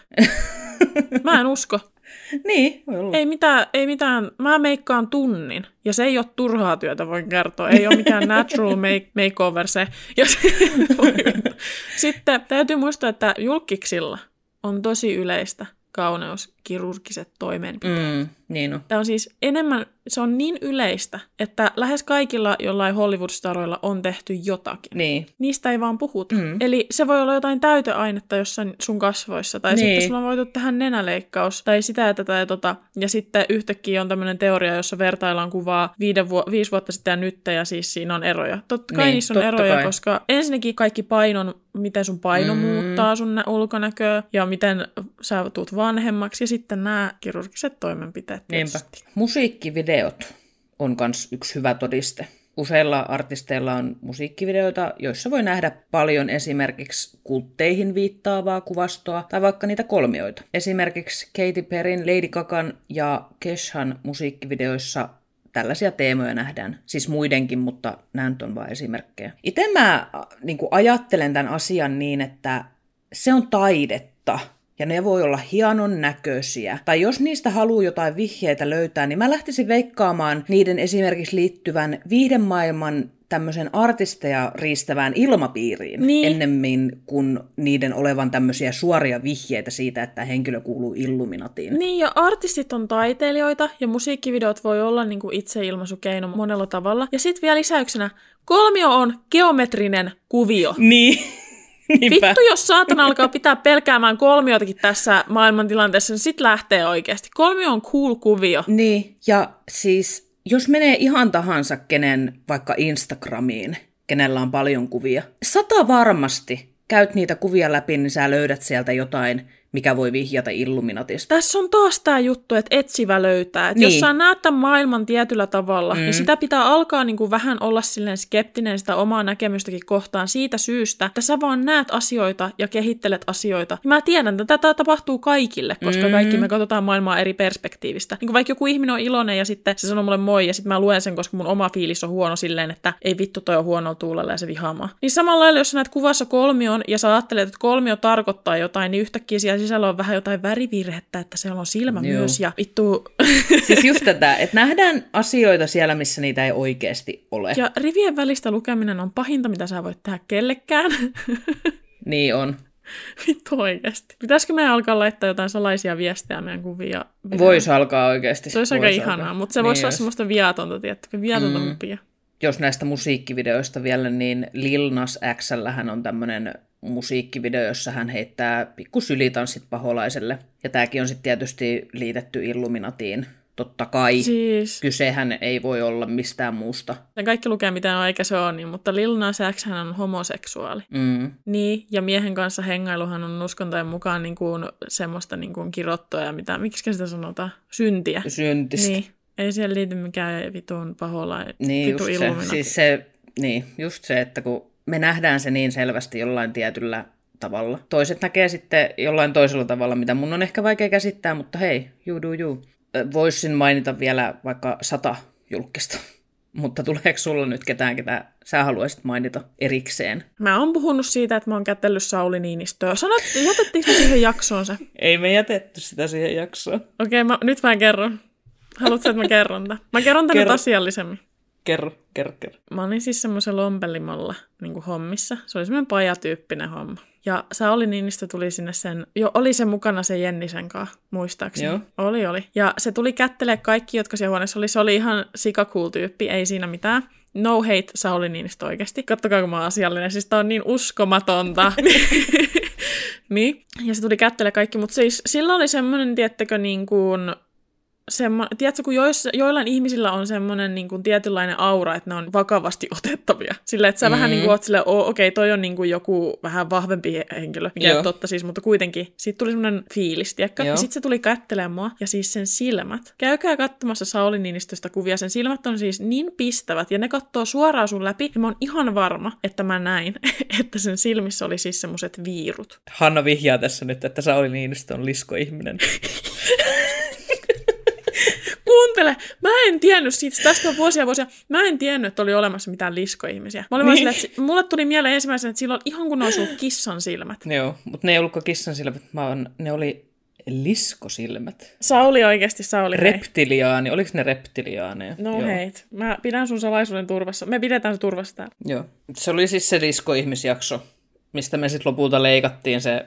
Mä en usko. niin, voi olla. Ei mitään, ei mitään, mä meikkaan tunnin, ja se ei ole turhaa työtä, voin kertoa. Ei ole mikään natural make, makeover se. Ja se Sitten täytyy muistaa, että julkiksilla on tosi yleistä kauneuskirurgiset toimenpiteet. Mm, niin on. Tämä on siis enemmän, se on niin yleistä, että lähes kaikilla jollain Hollywood-staroilla on tehty jotakin. Niin. Niistä ei vaan puhuta. Mm. Eli se voi olla jotain täyteainetta jossain sun kasvoissa, tai niin. sitten sulla on voitu tehdä nenäleikkaus, tai sitä ja tätä ja tota. Ja sitten yhtäkkiä on tämmöinen teoria, jossa vertaillaan kuvaa viiden vu- viisi vuotta sitten ja nyt, ja siis siinä on eroja. Totta kai niin, niissä on eroja, kai. koska ensinnäkin kaikki painon, miten sun paino mm. muuttaa sun ulkonäköä, ja miten sä tuut vanhemmaksi, ja sitten nämä kirurgiset toimenpiteet Niinpä. Musiikkivideot on myös yksi hyvä todiste. Useilla artisteilla on musiikkivideoita, joissa voi nähdä paljon esimerkiksi kultteihin viittaavaa kuvastoa tai vaikka niitä kolmioita. Esimerkiksi Katy Perryn, Lady Gagan ja Keshan musiikkivideoissa tällaisia teemoja nähdään. Siis muidenkin, mutta nämä on vain esimerkkejä. Itse mä niin ajattelen tämän asian niin, että se on taidetta ja ne voi olla hienon näköisiä. Tai jos niistä haluaa jotain vihjeitä löytää, niin mä lähtisin veikkaamaan niiden esimerkiksi liittyvän viihdemaailman tämmöisen artisteja riistävään ilmapiiriin niin. ennemmin kuin niiden olevan tämmöisiä suoria vihjeitä siitä, että henkilö kuuluu Illuminatiin. Niin, ja artistit on taiteilijoita, ja musiikkivideot voi olla niin kuin itseilmaisukeino monella tavalla. Ja sitten vielä lisäyksenä, kolmio on geometrinen kuvio. Niin. Niinpä. Vittu, jos saatan alkaa pitää pelkäämään kolmiotakin tässä maailmantilanteessa, niin sit lähtee oikeasti. Kolmio on cool kuvio. Niin, ja siis jos menee ihan tahansa kenen vaikka Instagramiin, kenellä on paljon kuvia, sata varmasti käyt niitä kuvia läpi, niin sä löydät sieltä jotain mikä voi vihjata Illuminatista. Tässä on taas tämä juttu, että etsivä löytää. Että niin. Jos sä näet tämän maailman tietyllä tavalla, niin mm. niin sitä pitää alkaa niin kuin vähän olla silleen skeptinen sitä omaa näkemystäkin kohtaan siitä syystä, että sä vaan näet asioita ja kehittelet asioita. Ja mä tiedän, että tätä tapahtuu kaikille, koska mm. kaikki me katsotaan maailmaa eri perspektiivistä. Niin kuin vaikka joku ihminen on iloinen ja sitten se sanoo mulle moi ja sitten mä luen sen, koska mun oma fiilis on huono silleen, että ei vittu toi on huono tuulella ja se vihaamaa. Niin samalla lailla, jos sä näet kuvassa kolmion ja sä ajattelet, että kolmio tarkoittaa jotain, niin yhtäkkiä siellä sisällä on vähän jotain värivirhettä, että siellä on silmä Joo. myös ja vittu... Siis just tätä, että nähdään asioita siellä, missä niitä ei oikeasti ole. Ja rivien välistä lukeminen on pahinta, mitä sä voit tehdä kellekään. niin on. Vittu oikeasti. Pitäisikö meidän alkaa laittaa jotain salaisia viestejä meidän kuvia? Voisi alkaa oikeasti. Se olisi aika ihanaa, mutta se niin voisi olla semmoista viatonta, tiettäkö, viatonta mm. Mupia. Jos näistä musiikkivideoista vielä, niin Lil Nas Xllähän on tämmöinen musiikkivideo, jossa hän heittää pikku sylitanssit paholaiselle. Ja tämäkin on sitten tietysti liitetty Illuminatiin. Totta kai. Siis... Kysehän ei voi olla mistään muusta. Ja kaikki lukee mitä on eikä se ole niin, mutta Lil Nas X hän on homoseksuaali. Mm. Niin, ja miehen kanssa hengailuhan on uskontojen mukaan niin kuin semmoista niin kuin kirottoa ja mitä, miksi sitä sanotaan? Syntiä. Syntistä. Niin. Ei siellä liity mikään vitun pahoilla, Niin, vitu just se, siis se, niin, just se, että kun me nähdään se niin selvästi jollain tietyllä tavalla. Toiset näkee sitten jollain toisella tavalla, mitä mun on ehkä vaikea käsittää, mutta hei, you do you. Ö, Voisin mainita vielä vaikka sata julkista, mutta tuleeko sulla nyt ketään, ketä sä haluaisit mainita erikseen? Mä oon puhunut siitä, että mä oon kätellyt Sauli Niinistöä. Sanot, jätettiinkö me siihen jaksoon se? Ei me jätetty sitä siihen jaksoon. Okei, mä, nyt mä kerron. Haluatko, että mä kerron tämän? Mä kerron tämän nyt Kerro. asiallisemmin. Kerro, kerro, kerro. Mä olin siis semmoisen lompelimalla niin hommissa. Se oli semmoinen pajatyyppinen homma. Ja Sauli Niinistö tuli sinne sen, jo oli se mukana se Jennisen kanssa, muistaakseni. Joo. Oli, oli. Ja se tuli kättelee kaikki, jotka siellä huoneessa oli. Se oli ihan sikacool tyyppi, ei siinä mitään. No hate Sauli Niinistö oikeasti. Kattokaa, kun mä oon asiallinen. Siis tää on niin uskomatonta. niin. Ja se tuli kättelee kaikki, mutta siis sillä oli semmoinen, tiettäkö, niin kuin semmo, tiedätkö, kun joissa, joillain ihmisillä on semmoinen niin kuin tietynlainen aura, että ne on vakavasti otettavia. Sillä että sä mm. vähän niin kuin oot silleen, "Oo, okei, toi on niin kuin joku vähän vahvempi he- henkilö, mikä Joo. totta siis, mutta kuitenkin. Sitten tuli semmoinen fiilis, tiedätkö? Joo. Ja sitten se tuli kättelemään mua, ja siis sen silmät. Käykää katsomassa Sauli Niinistöstä kuvia, sen silmät on siis niin pistävät, ja ne katsoo suoraan sun läpi, ja mä oon ihan varma, että mä näin, että sen silmissä oli siis semmoiset viirut. Hanna vihjaa tässä nyt, että Sauli Niinistö on liskoihminen. Kuuntele, mä en tiennyt siitä, tästä on vuosia vuosia, mä en tiennyt, että oli olemassa mitään liskoihmisiä. Mä olin niin. Silleen, että mulle tuli mieleen ensimmäisenä, että silloin ihan kun ollut kissan silmät. Joo, mutta ne ei ollutkaan kissan silmät, vaan ne oli liskosilmät. Sauli oikeasti, Sauli, hei. Reptiliaani, oliko ne reptiliaaneja? No Joo. heit, mä pidän sun salaisuuden turvassa. Me pidetään se turvassa täällä. Joo. Se oli siis se liskoihmisjakso, mistä me sitten lopulta leikattiin se,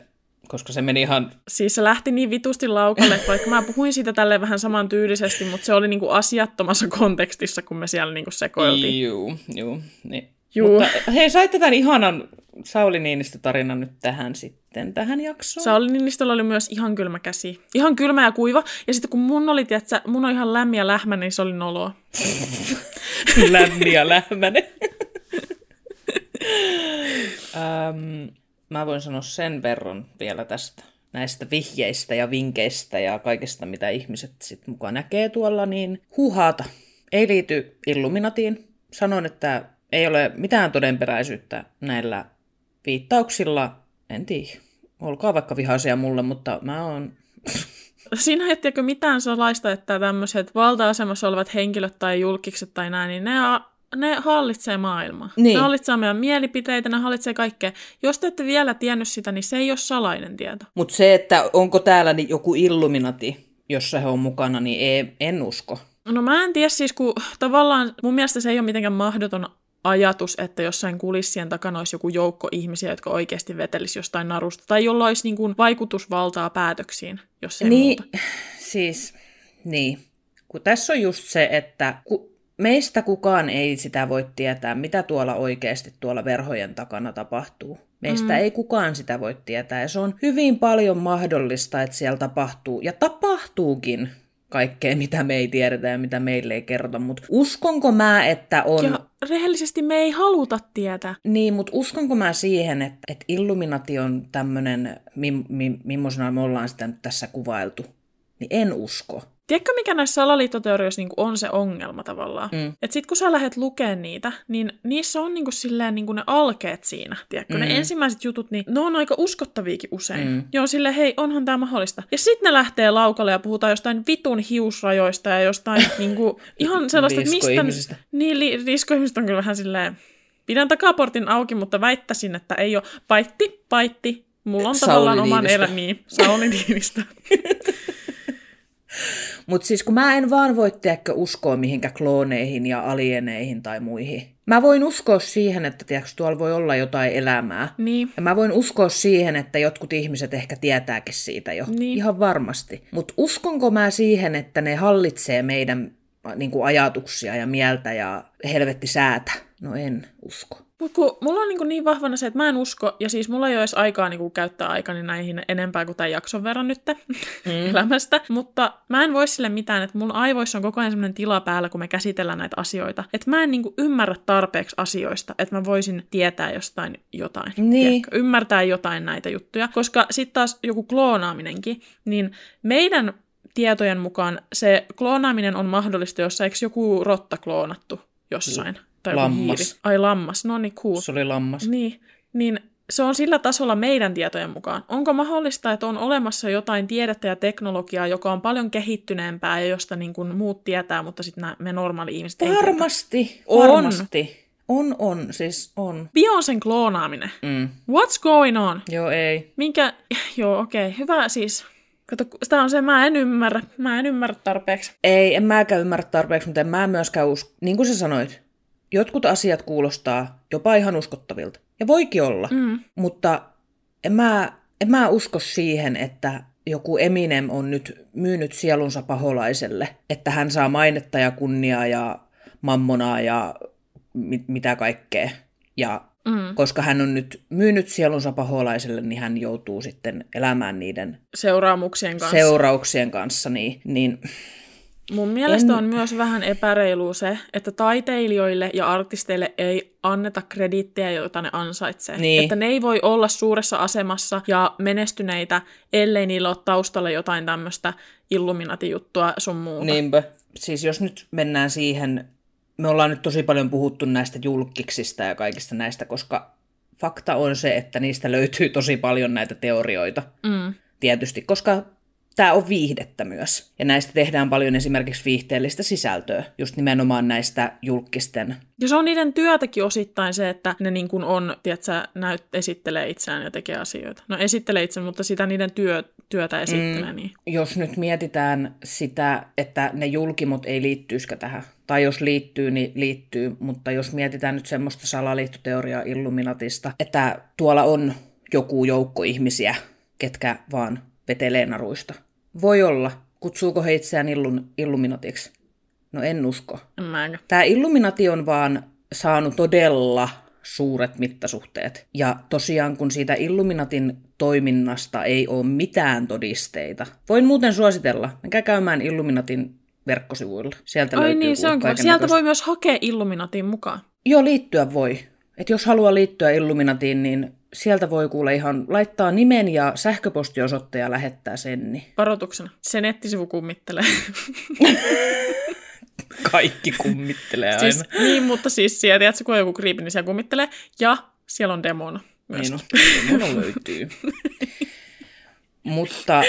koska se meni ihan... Siis se lähti niin vitusti laukalle, että vaikka mä puhuin siitä tälle vähän saman tyylisesti, mutta se oli niinku asiattomassa kontekstissa, kun me siellä niinku sekoiltiin. Juu, juu. Niin. Juu. Mutta hei, saitte tämän ihanan Sauli Niinistö-tarinan nyt tähän sitten, tähän jaksoon. Sauli Niinistöllä oli myös ihan kylmä käsi. Ihan kylmä ja kuiva. Ja sitten kun mun oli, tiedätkö, mun on ihan lämmin ja lähmä, niin se oli noloa. Lämmin ja lähmänen. ähm, mä voin sanoa sen verran vielä tästä näistä vihjeistä ja vinkkeistä ja kaikesta, mitä ihmiset sit mukaan näkee tuolla, niin huuhaata. Ei liity Illuminatiin. Sanon, että ei ole mitään todenperäisyyttä näillä viittauksilla. En tiedä. Olkaa vaikka vihaisia mulle, mutta mä oon... Siinä ei mitään salaista, että tämmöiset valta-asemassa olevat henkilöt tai julkikset tai näin, niin ne, ne hallitsee maailmaa. Niin. Ne hallitsee meidän mielipiteitä, ne hallitsee kaikkea. Jos te ette vielä tiennyt sitä, niin se ei ole salainen tieto. Mutta se, että onko täällä ni- joku Illuminati, jossa he on mukana, niin ei, en usko. No mä en tiedä siis, kun tavallaan mun mielestä se ei ole mitenkään mahdoton ajatus, että jossain kulissien takana olisi joku joukko ihmisiä, jotka oikeasti vetelisi jostain narusta, tai jolla olisi niin kuin vaikutusvaltaa päätöksiin, jos ei Niin, muuta. siis, niin. Kun tässä on just se, että ku, meistä kukaan ei sitä voi tietää, mitä tuolla oikeasti tuolla verhojen takana tapahtuu. Meistä mm. ei kukaan sitä voi tietää, ja se on hyvin paljon mahdollista, että siellä tapahtuu, ja tapahtuukin kaikkea, mitä me ei tiedetä ja mitä meille ei kerrota, mutta uskonko mä, että on... Ja rehellisesti me ei haluta tietää. Niin, mutta uskonko mä siihen, että, että Illuminati on tämmöinen, mi, mi, millaisena me ollaan sitä nyt tässä kuvailtu, niin en usko. Tiedätkö, mikä näissä salaliittoteorioissa niinku on se ongelma tavallaan? Mm. Että sit kun sä lähdet lukemaan niitä, niin niissä on niinku silleen niinku ne alkeet siinä. Tiedätkö? Mm. Ne ensimmäiset jutut, niin ne on aika uskottaviakin usein. Mm. Joo, silleen, hei, onhan tämä mahdollista. Ja sitten ne lähtee laukalle ja puhutaan jostain vitun hiusrajoista ja jostain niinku, ihan sellaista, että mistä... Niin, li- on kyllä vähän silleen... Pidän takaportin auki, mutta väittäisin, että ei ole paitti, paitti. Mulla on Sauli tavallaan oman elämiin. Sauli Niinistö. Mutta siis kun mä en vaan voi tiedäkö, uskoa mihinkä klooneihin ja alieneihin tai muihin. Mä voin uskoa siihen, että tiedätkö, tuolla voi olla jotain elämää. niin. Ja mä voin uskoa siihen, että jotkut ihmiset ehkä tietääkin siitä jo. Niin. Ihan varmasti. Mutta uskonko mä siihen, että ne hallitsee meidän niin kuin ajatuksia ja mieltä ja helvetti säätä? No en usko. Mut kun mulla on niin, niin vahvana se, että mä en usko, ja siis mulla ei ole edes aikaa niin käyttää aikani näihin enempää kuin tämän jakson verran nyt mm. elämästä, mutta mä en voi sille mitään, että mun aivoissa on koko ajan sellainen tila päällä, kun me käsitellään näitä asioita, että mä en niin ymmärrä tarpeeksi asioista, että mä voisin tietää jostain jotain. Niin. Tiedätkö? Ymmärtää jotain näitä juttuja, koska sitten taas joku kloonaaminenkin, niin meidän tietojen mukaan se kloonaaminen on mahdollista, jos eikö joku rotta kloonattu jossain? Tai Lammas. hiiri. Ai lammas, no niin cool. Se oli lammas. Niin, niin se on sillä tasolla meidän tietojen mukaan. Onko mahdollista, että on olemassa jotain tiedettä ja teknologiaa, joka on paljon kehittyneempää ja josta niin kuin muut tietää, mutta sitten me normaali ihmiset ei? Varmasti, On. varmasti. On, on, siis on. Beyoncén kloonaaminen. Mm. What's going on? Joo, ei. Minkä... Joo, okei. Okay. Hyvä siis. Kato, sitä on se, mä en ymmärrä. Mä en ymmärrä tarpeeksi. Ei, en mäkään ymmärrä tarpeeksi, mutta en mä myöskään usko. Niin kuin sä sanoit, jotkut asiat kuulostaa jopa ihan uskottavilta. Ja voikin olla. Mm. Mutta en mä, en mä usko siihen, että joku Eminem on nyt myynyt sielunsa paholaiselle, että hän saa mainetta ja kunniaa ja mammonaa ja mit, mitä kaikkea. Ja Mm. koska hän on nyt myynyt sielunsa paholaiselle, niin hän joutuu sitten elämään niiden Seuraamuksien kanssa. seurauksien kanssa. Niin, niin Mun mielestä En- on myös vähän epäreilu se, että taiteilijoille ja artisteille ei anneta krediittejä, joita ne ansaitsee. Niin. Että ne ei voi olla suuressa asemassa ja menestyneitä, ellei niillä ole taustalla jotain tämmöistä Illuminati-juttua sun muuta. Niinpä. Siis jos nyt mennään siihen, me ollaan nyt tosi paljon puhuttu näistä julkiksista ja kaikista näistä, koska fakta on se, että niistä löytyy tosi paljon näitä teorioita. Mm. Tietysti, koska tämä on viihdettä myös. Ja näistä tehdään paljon esimerkiksi viihteellistä sisältöä, just nimenomaan näistä julkisten. Ja se on niiden työtäkin osittain se, että ne niin kuin on, tiedätkö, näyt, esittelee itseään ja tekee asioita. No esittelee itse, mutta sitä niiden työ, työtä esittelee. Mm. Niin. Jos nyt mietitään sitä, että ne julkimot ei liittyisikö tähän, tai jos liittyy, niin liittyy, mutta jos mietitään nyt semmoista salaliittoteoriaa Illuminatista, että tuolla on joku joukko ihmisiä, ketkä vaan vetelee naruista. Voi olla. Kutsuuko he itseään illun, Illuminatiksi? No en usko. En mä Tämä Illuminati on vaan saanut todella suuret mittasuhteet. Ja tosiaan kun siitä Illuminatin toiminnasta ei ole mitään todisteita. Voin muuten suositella. Menkää käymään Illuminatin verkkosivuilla. Sieltä Ai löytyy niin, se on Sieltä kaikennäköistä. voi myös hakea Illuminatiin mukaan. Joo, liittyä voi. Et jos haluaa liittyä Illuminatiin, niin sieltä voi kuule ihan laittaa nimen ja sähköpostiosoitteen ja lähettää sen. Niin. Varoituksena. Se nettisivu kummittelee. Kaikki kummittelee aina. siis, niin, mutta siis siellä, tiedätkö, kun on joku kriipi, niin siellä kummittelee. Ja siellä on demona myös. Niin no, mulla löytyy. Mutta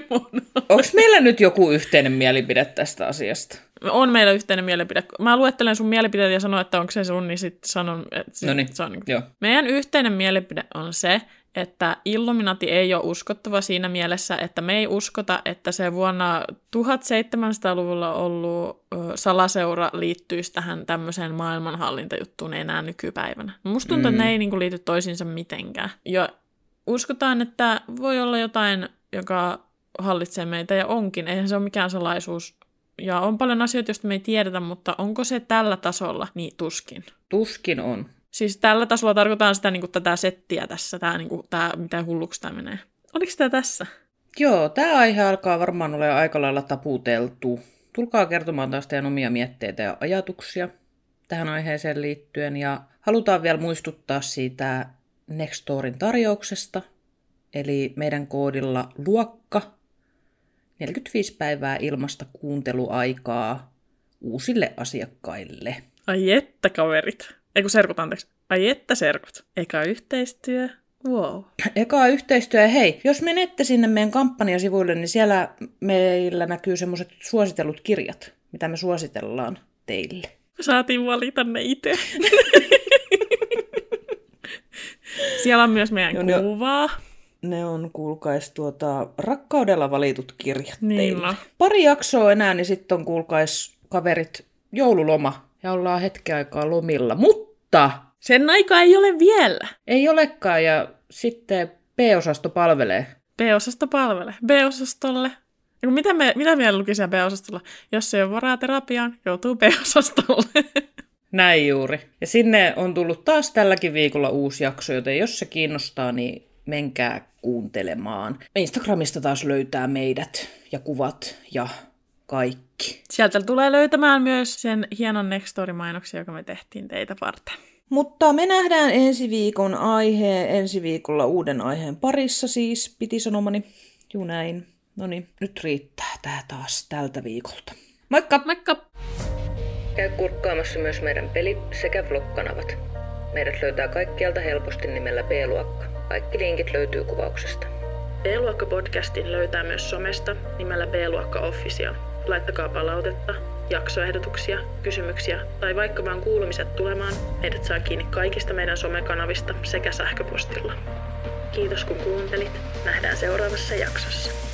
onko meillä nyt joku yhteinen mielipide tästä asiasta? On meillä yhteinen mielipide. Mä luettelen sun mielipiteet ja sanon, että onko se sun, niin sitten sanon, että se, Noniin, se on niin joo. Meidän yhteinen mielipide on se, että Illuminati ei ole uskottava siinä mielessä, että me ei uskota, että se vuonna 1700-luvulla ollut salaseura liittyisi tähän tämmöiseen maailmanhallintajuttuun enää nykypäivänä. Musta tuntuu, mm. että ne ei niinku liity toisiinsa mitenkään. Ja uskotaan, että voi olla jotain, joka hallitsee meitä ja onkin. Eihän se ole mikään salaisuus. Ja on paljon asioita, joista me ei tiedetä, mutta onko se tällä tasolla, niin tuskin. Tuskin on. Siis tällä tasolla tarkoitaan sitä niin kuin, tätä settiä tässä, tämä, niin kuin, tämä, mitä hulluksi tämä menee. Oliko tämä tässä? Joo, tämä aihe alkaa varmaan olla aika lailla taputeltu. Tulkaa kertomaan taas teidän omia mietteitä ja ajatuksia tähän aiheeseen liittyen. Ja halutaan vielä muistuttaa siitä Nextorin tarjouksesta. Eli meidän koodilla luokka 45 päivää ilmasta kuunteluaikaa uusille asiakkaille. Ai että kaverit. Ei kun serkut, anteeksi. Ai että serkut. Eikä yhteistyö. Wow. Eka yhteistyö. Hei, jos menette sinne meidän kampanjasivuille, niin siellä meillä näkyy semmoiset suositellut kirjat, mitä me suositellaan teille. Saatiin valita ne itse. Siellä on myös meidän ne on- kuvaa. Ne on, kuulkais, tuota, rakkaudella valitut kirjat on. Pari jaksoa enää, niin sitten on, kuulkais, kaverit, joululoma. Ja ollaan hetken aikaa lomilla. Mutta Sen aika ei ole vielä. ei olekaan, ja sitten B-osasto palvelee. B-osasto palvele. B-osastolle. Mitä, me, mitä meillä luki siellä B-osastolla? Jos ei ole varaa terapiaan, joutuu B-osastolle. Näin juuri. Ja sinne on tullut taas tälläkin viikolla uusi jakso, joten jos se kiinnostaa, niin menkää kuuntelemaan. Instagramista taas löytää meidät ja kuvat ja kaikki. Sieltä tulee löytämään myös sen hienon Nextory-mainoksen, joka me tehtiin teitä varten. Mutta me nähdään ensi viikon aihe, ensi viikolla uuden aiheen parissa siis, piti sanomani. Juu näin. No niin, nyt riittää tää taas tältä viikolta. Moikka! Moikka! Käy kurkkaamassa myös meidän peli- sekä vlog-kanavat. Meidät löytää kaikkialta helposti nimellä B-luokka. Kaikki linkit löytyy kuvauksesta. B-luokka-podcastin löytää myös somesta nimellä B-luokka Official. Laittakaa palautetta, jaksoehdotuksia, kysymyksiä tai vaikka vaan kuulumiset tulemaan. Meidät saa kiinni kaikista meidän somekanavista sekä sähköpostilla. Kiitos kun kuuntelit. Nähdään seuraavassa jaksossa.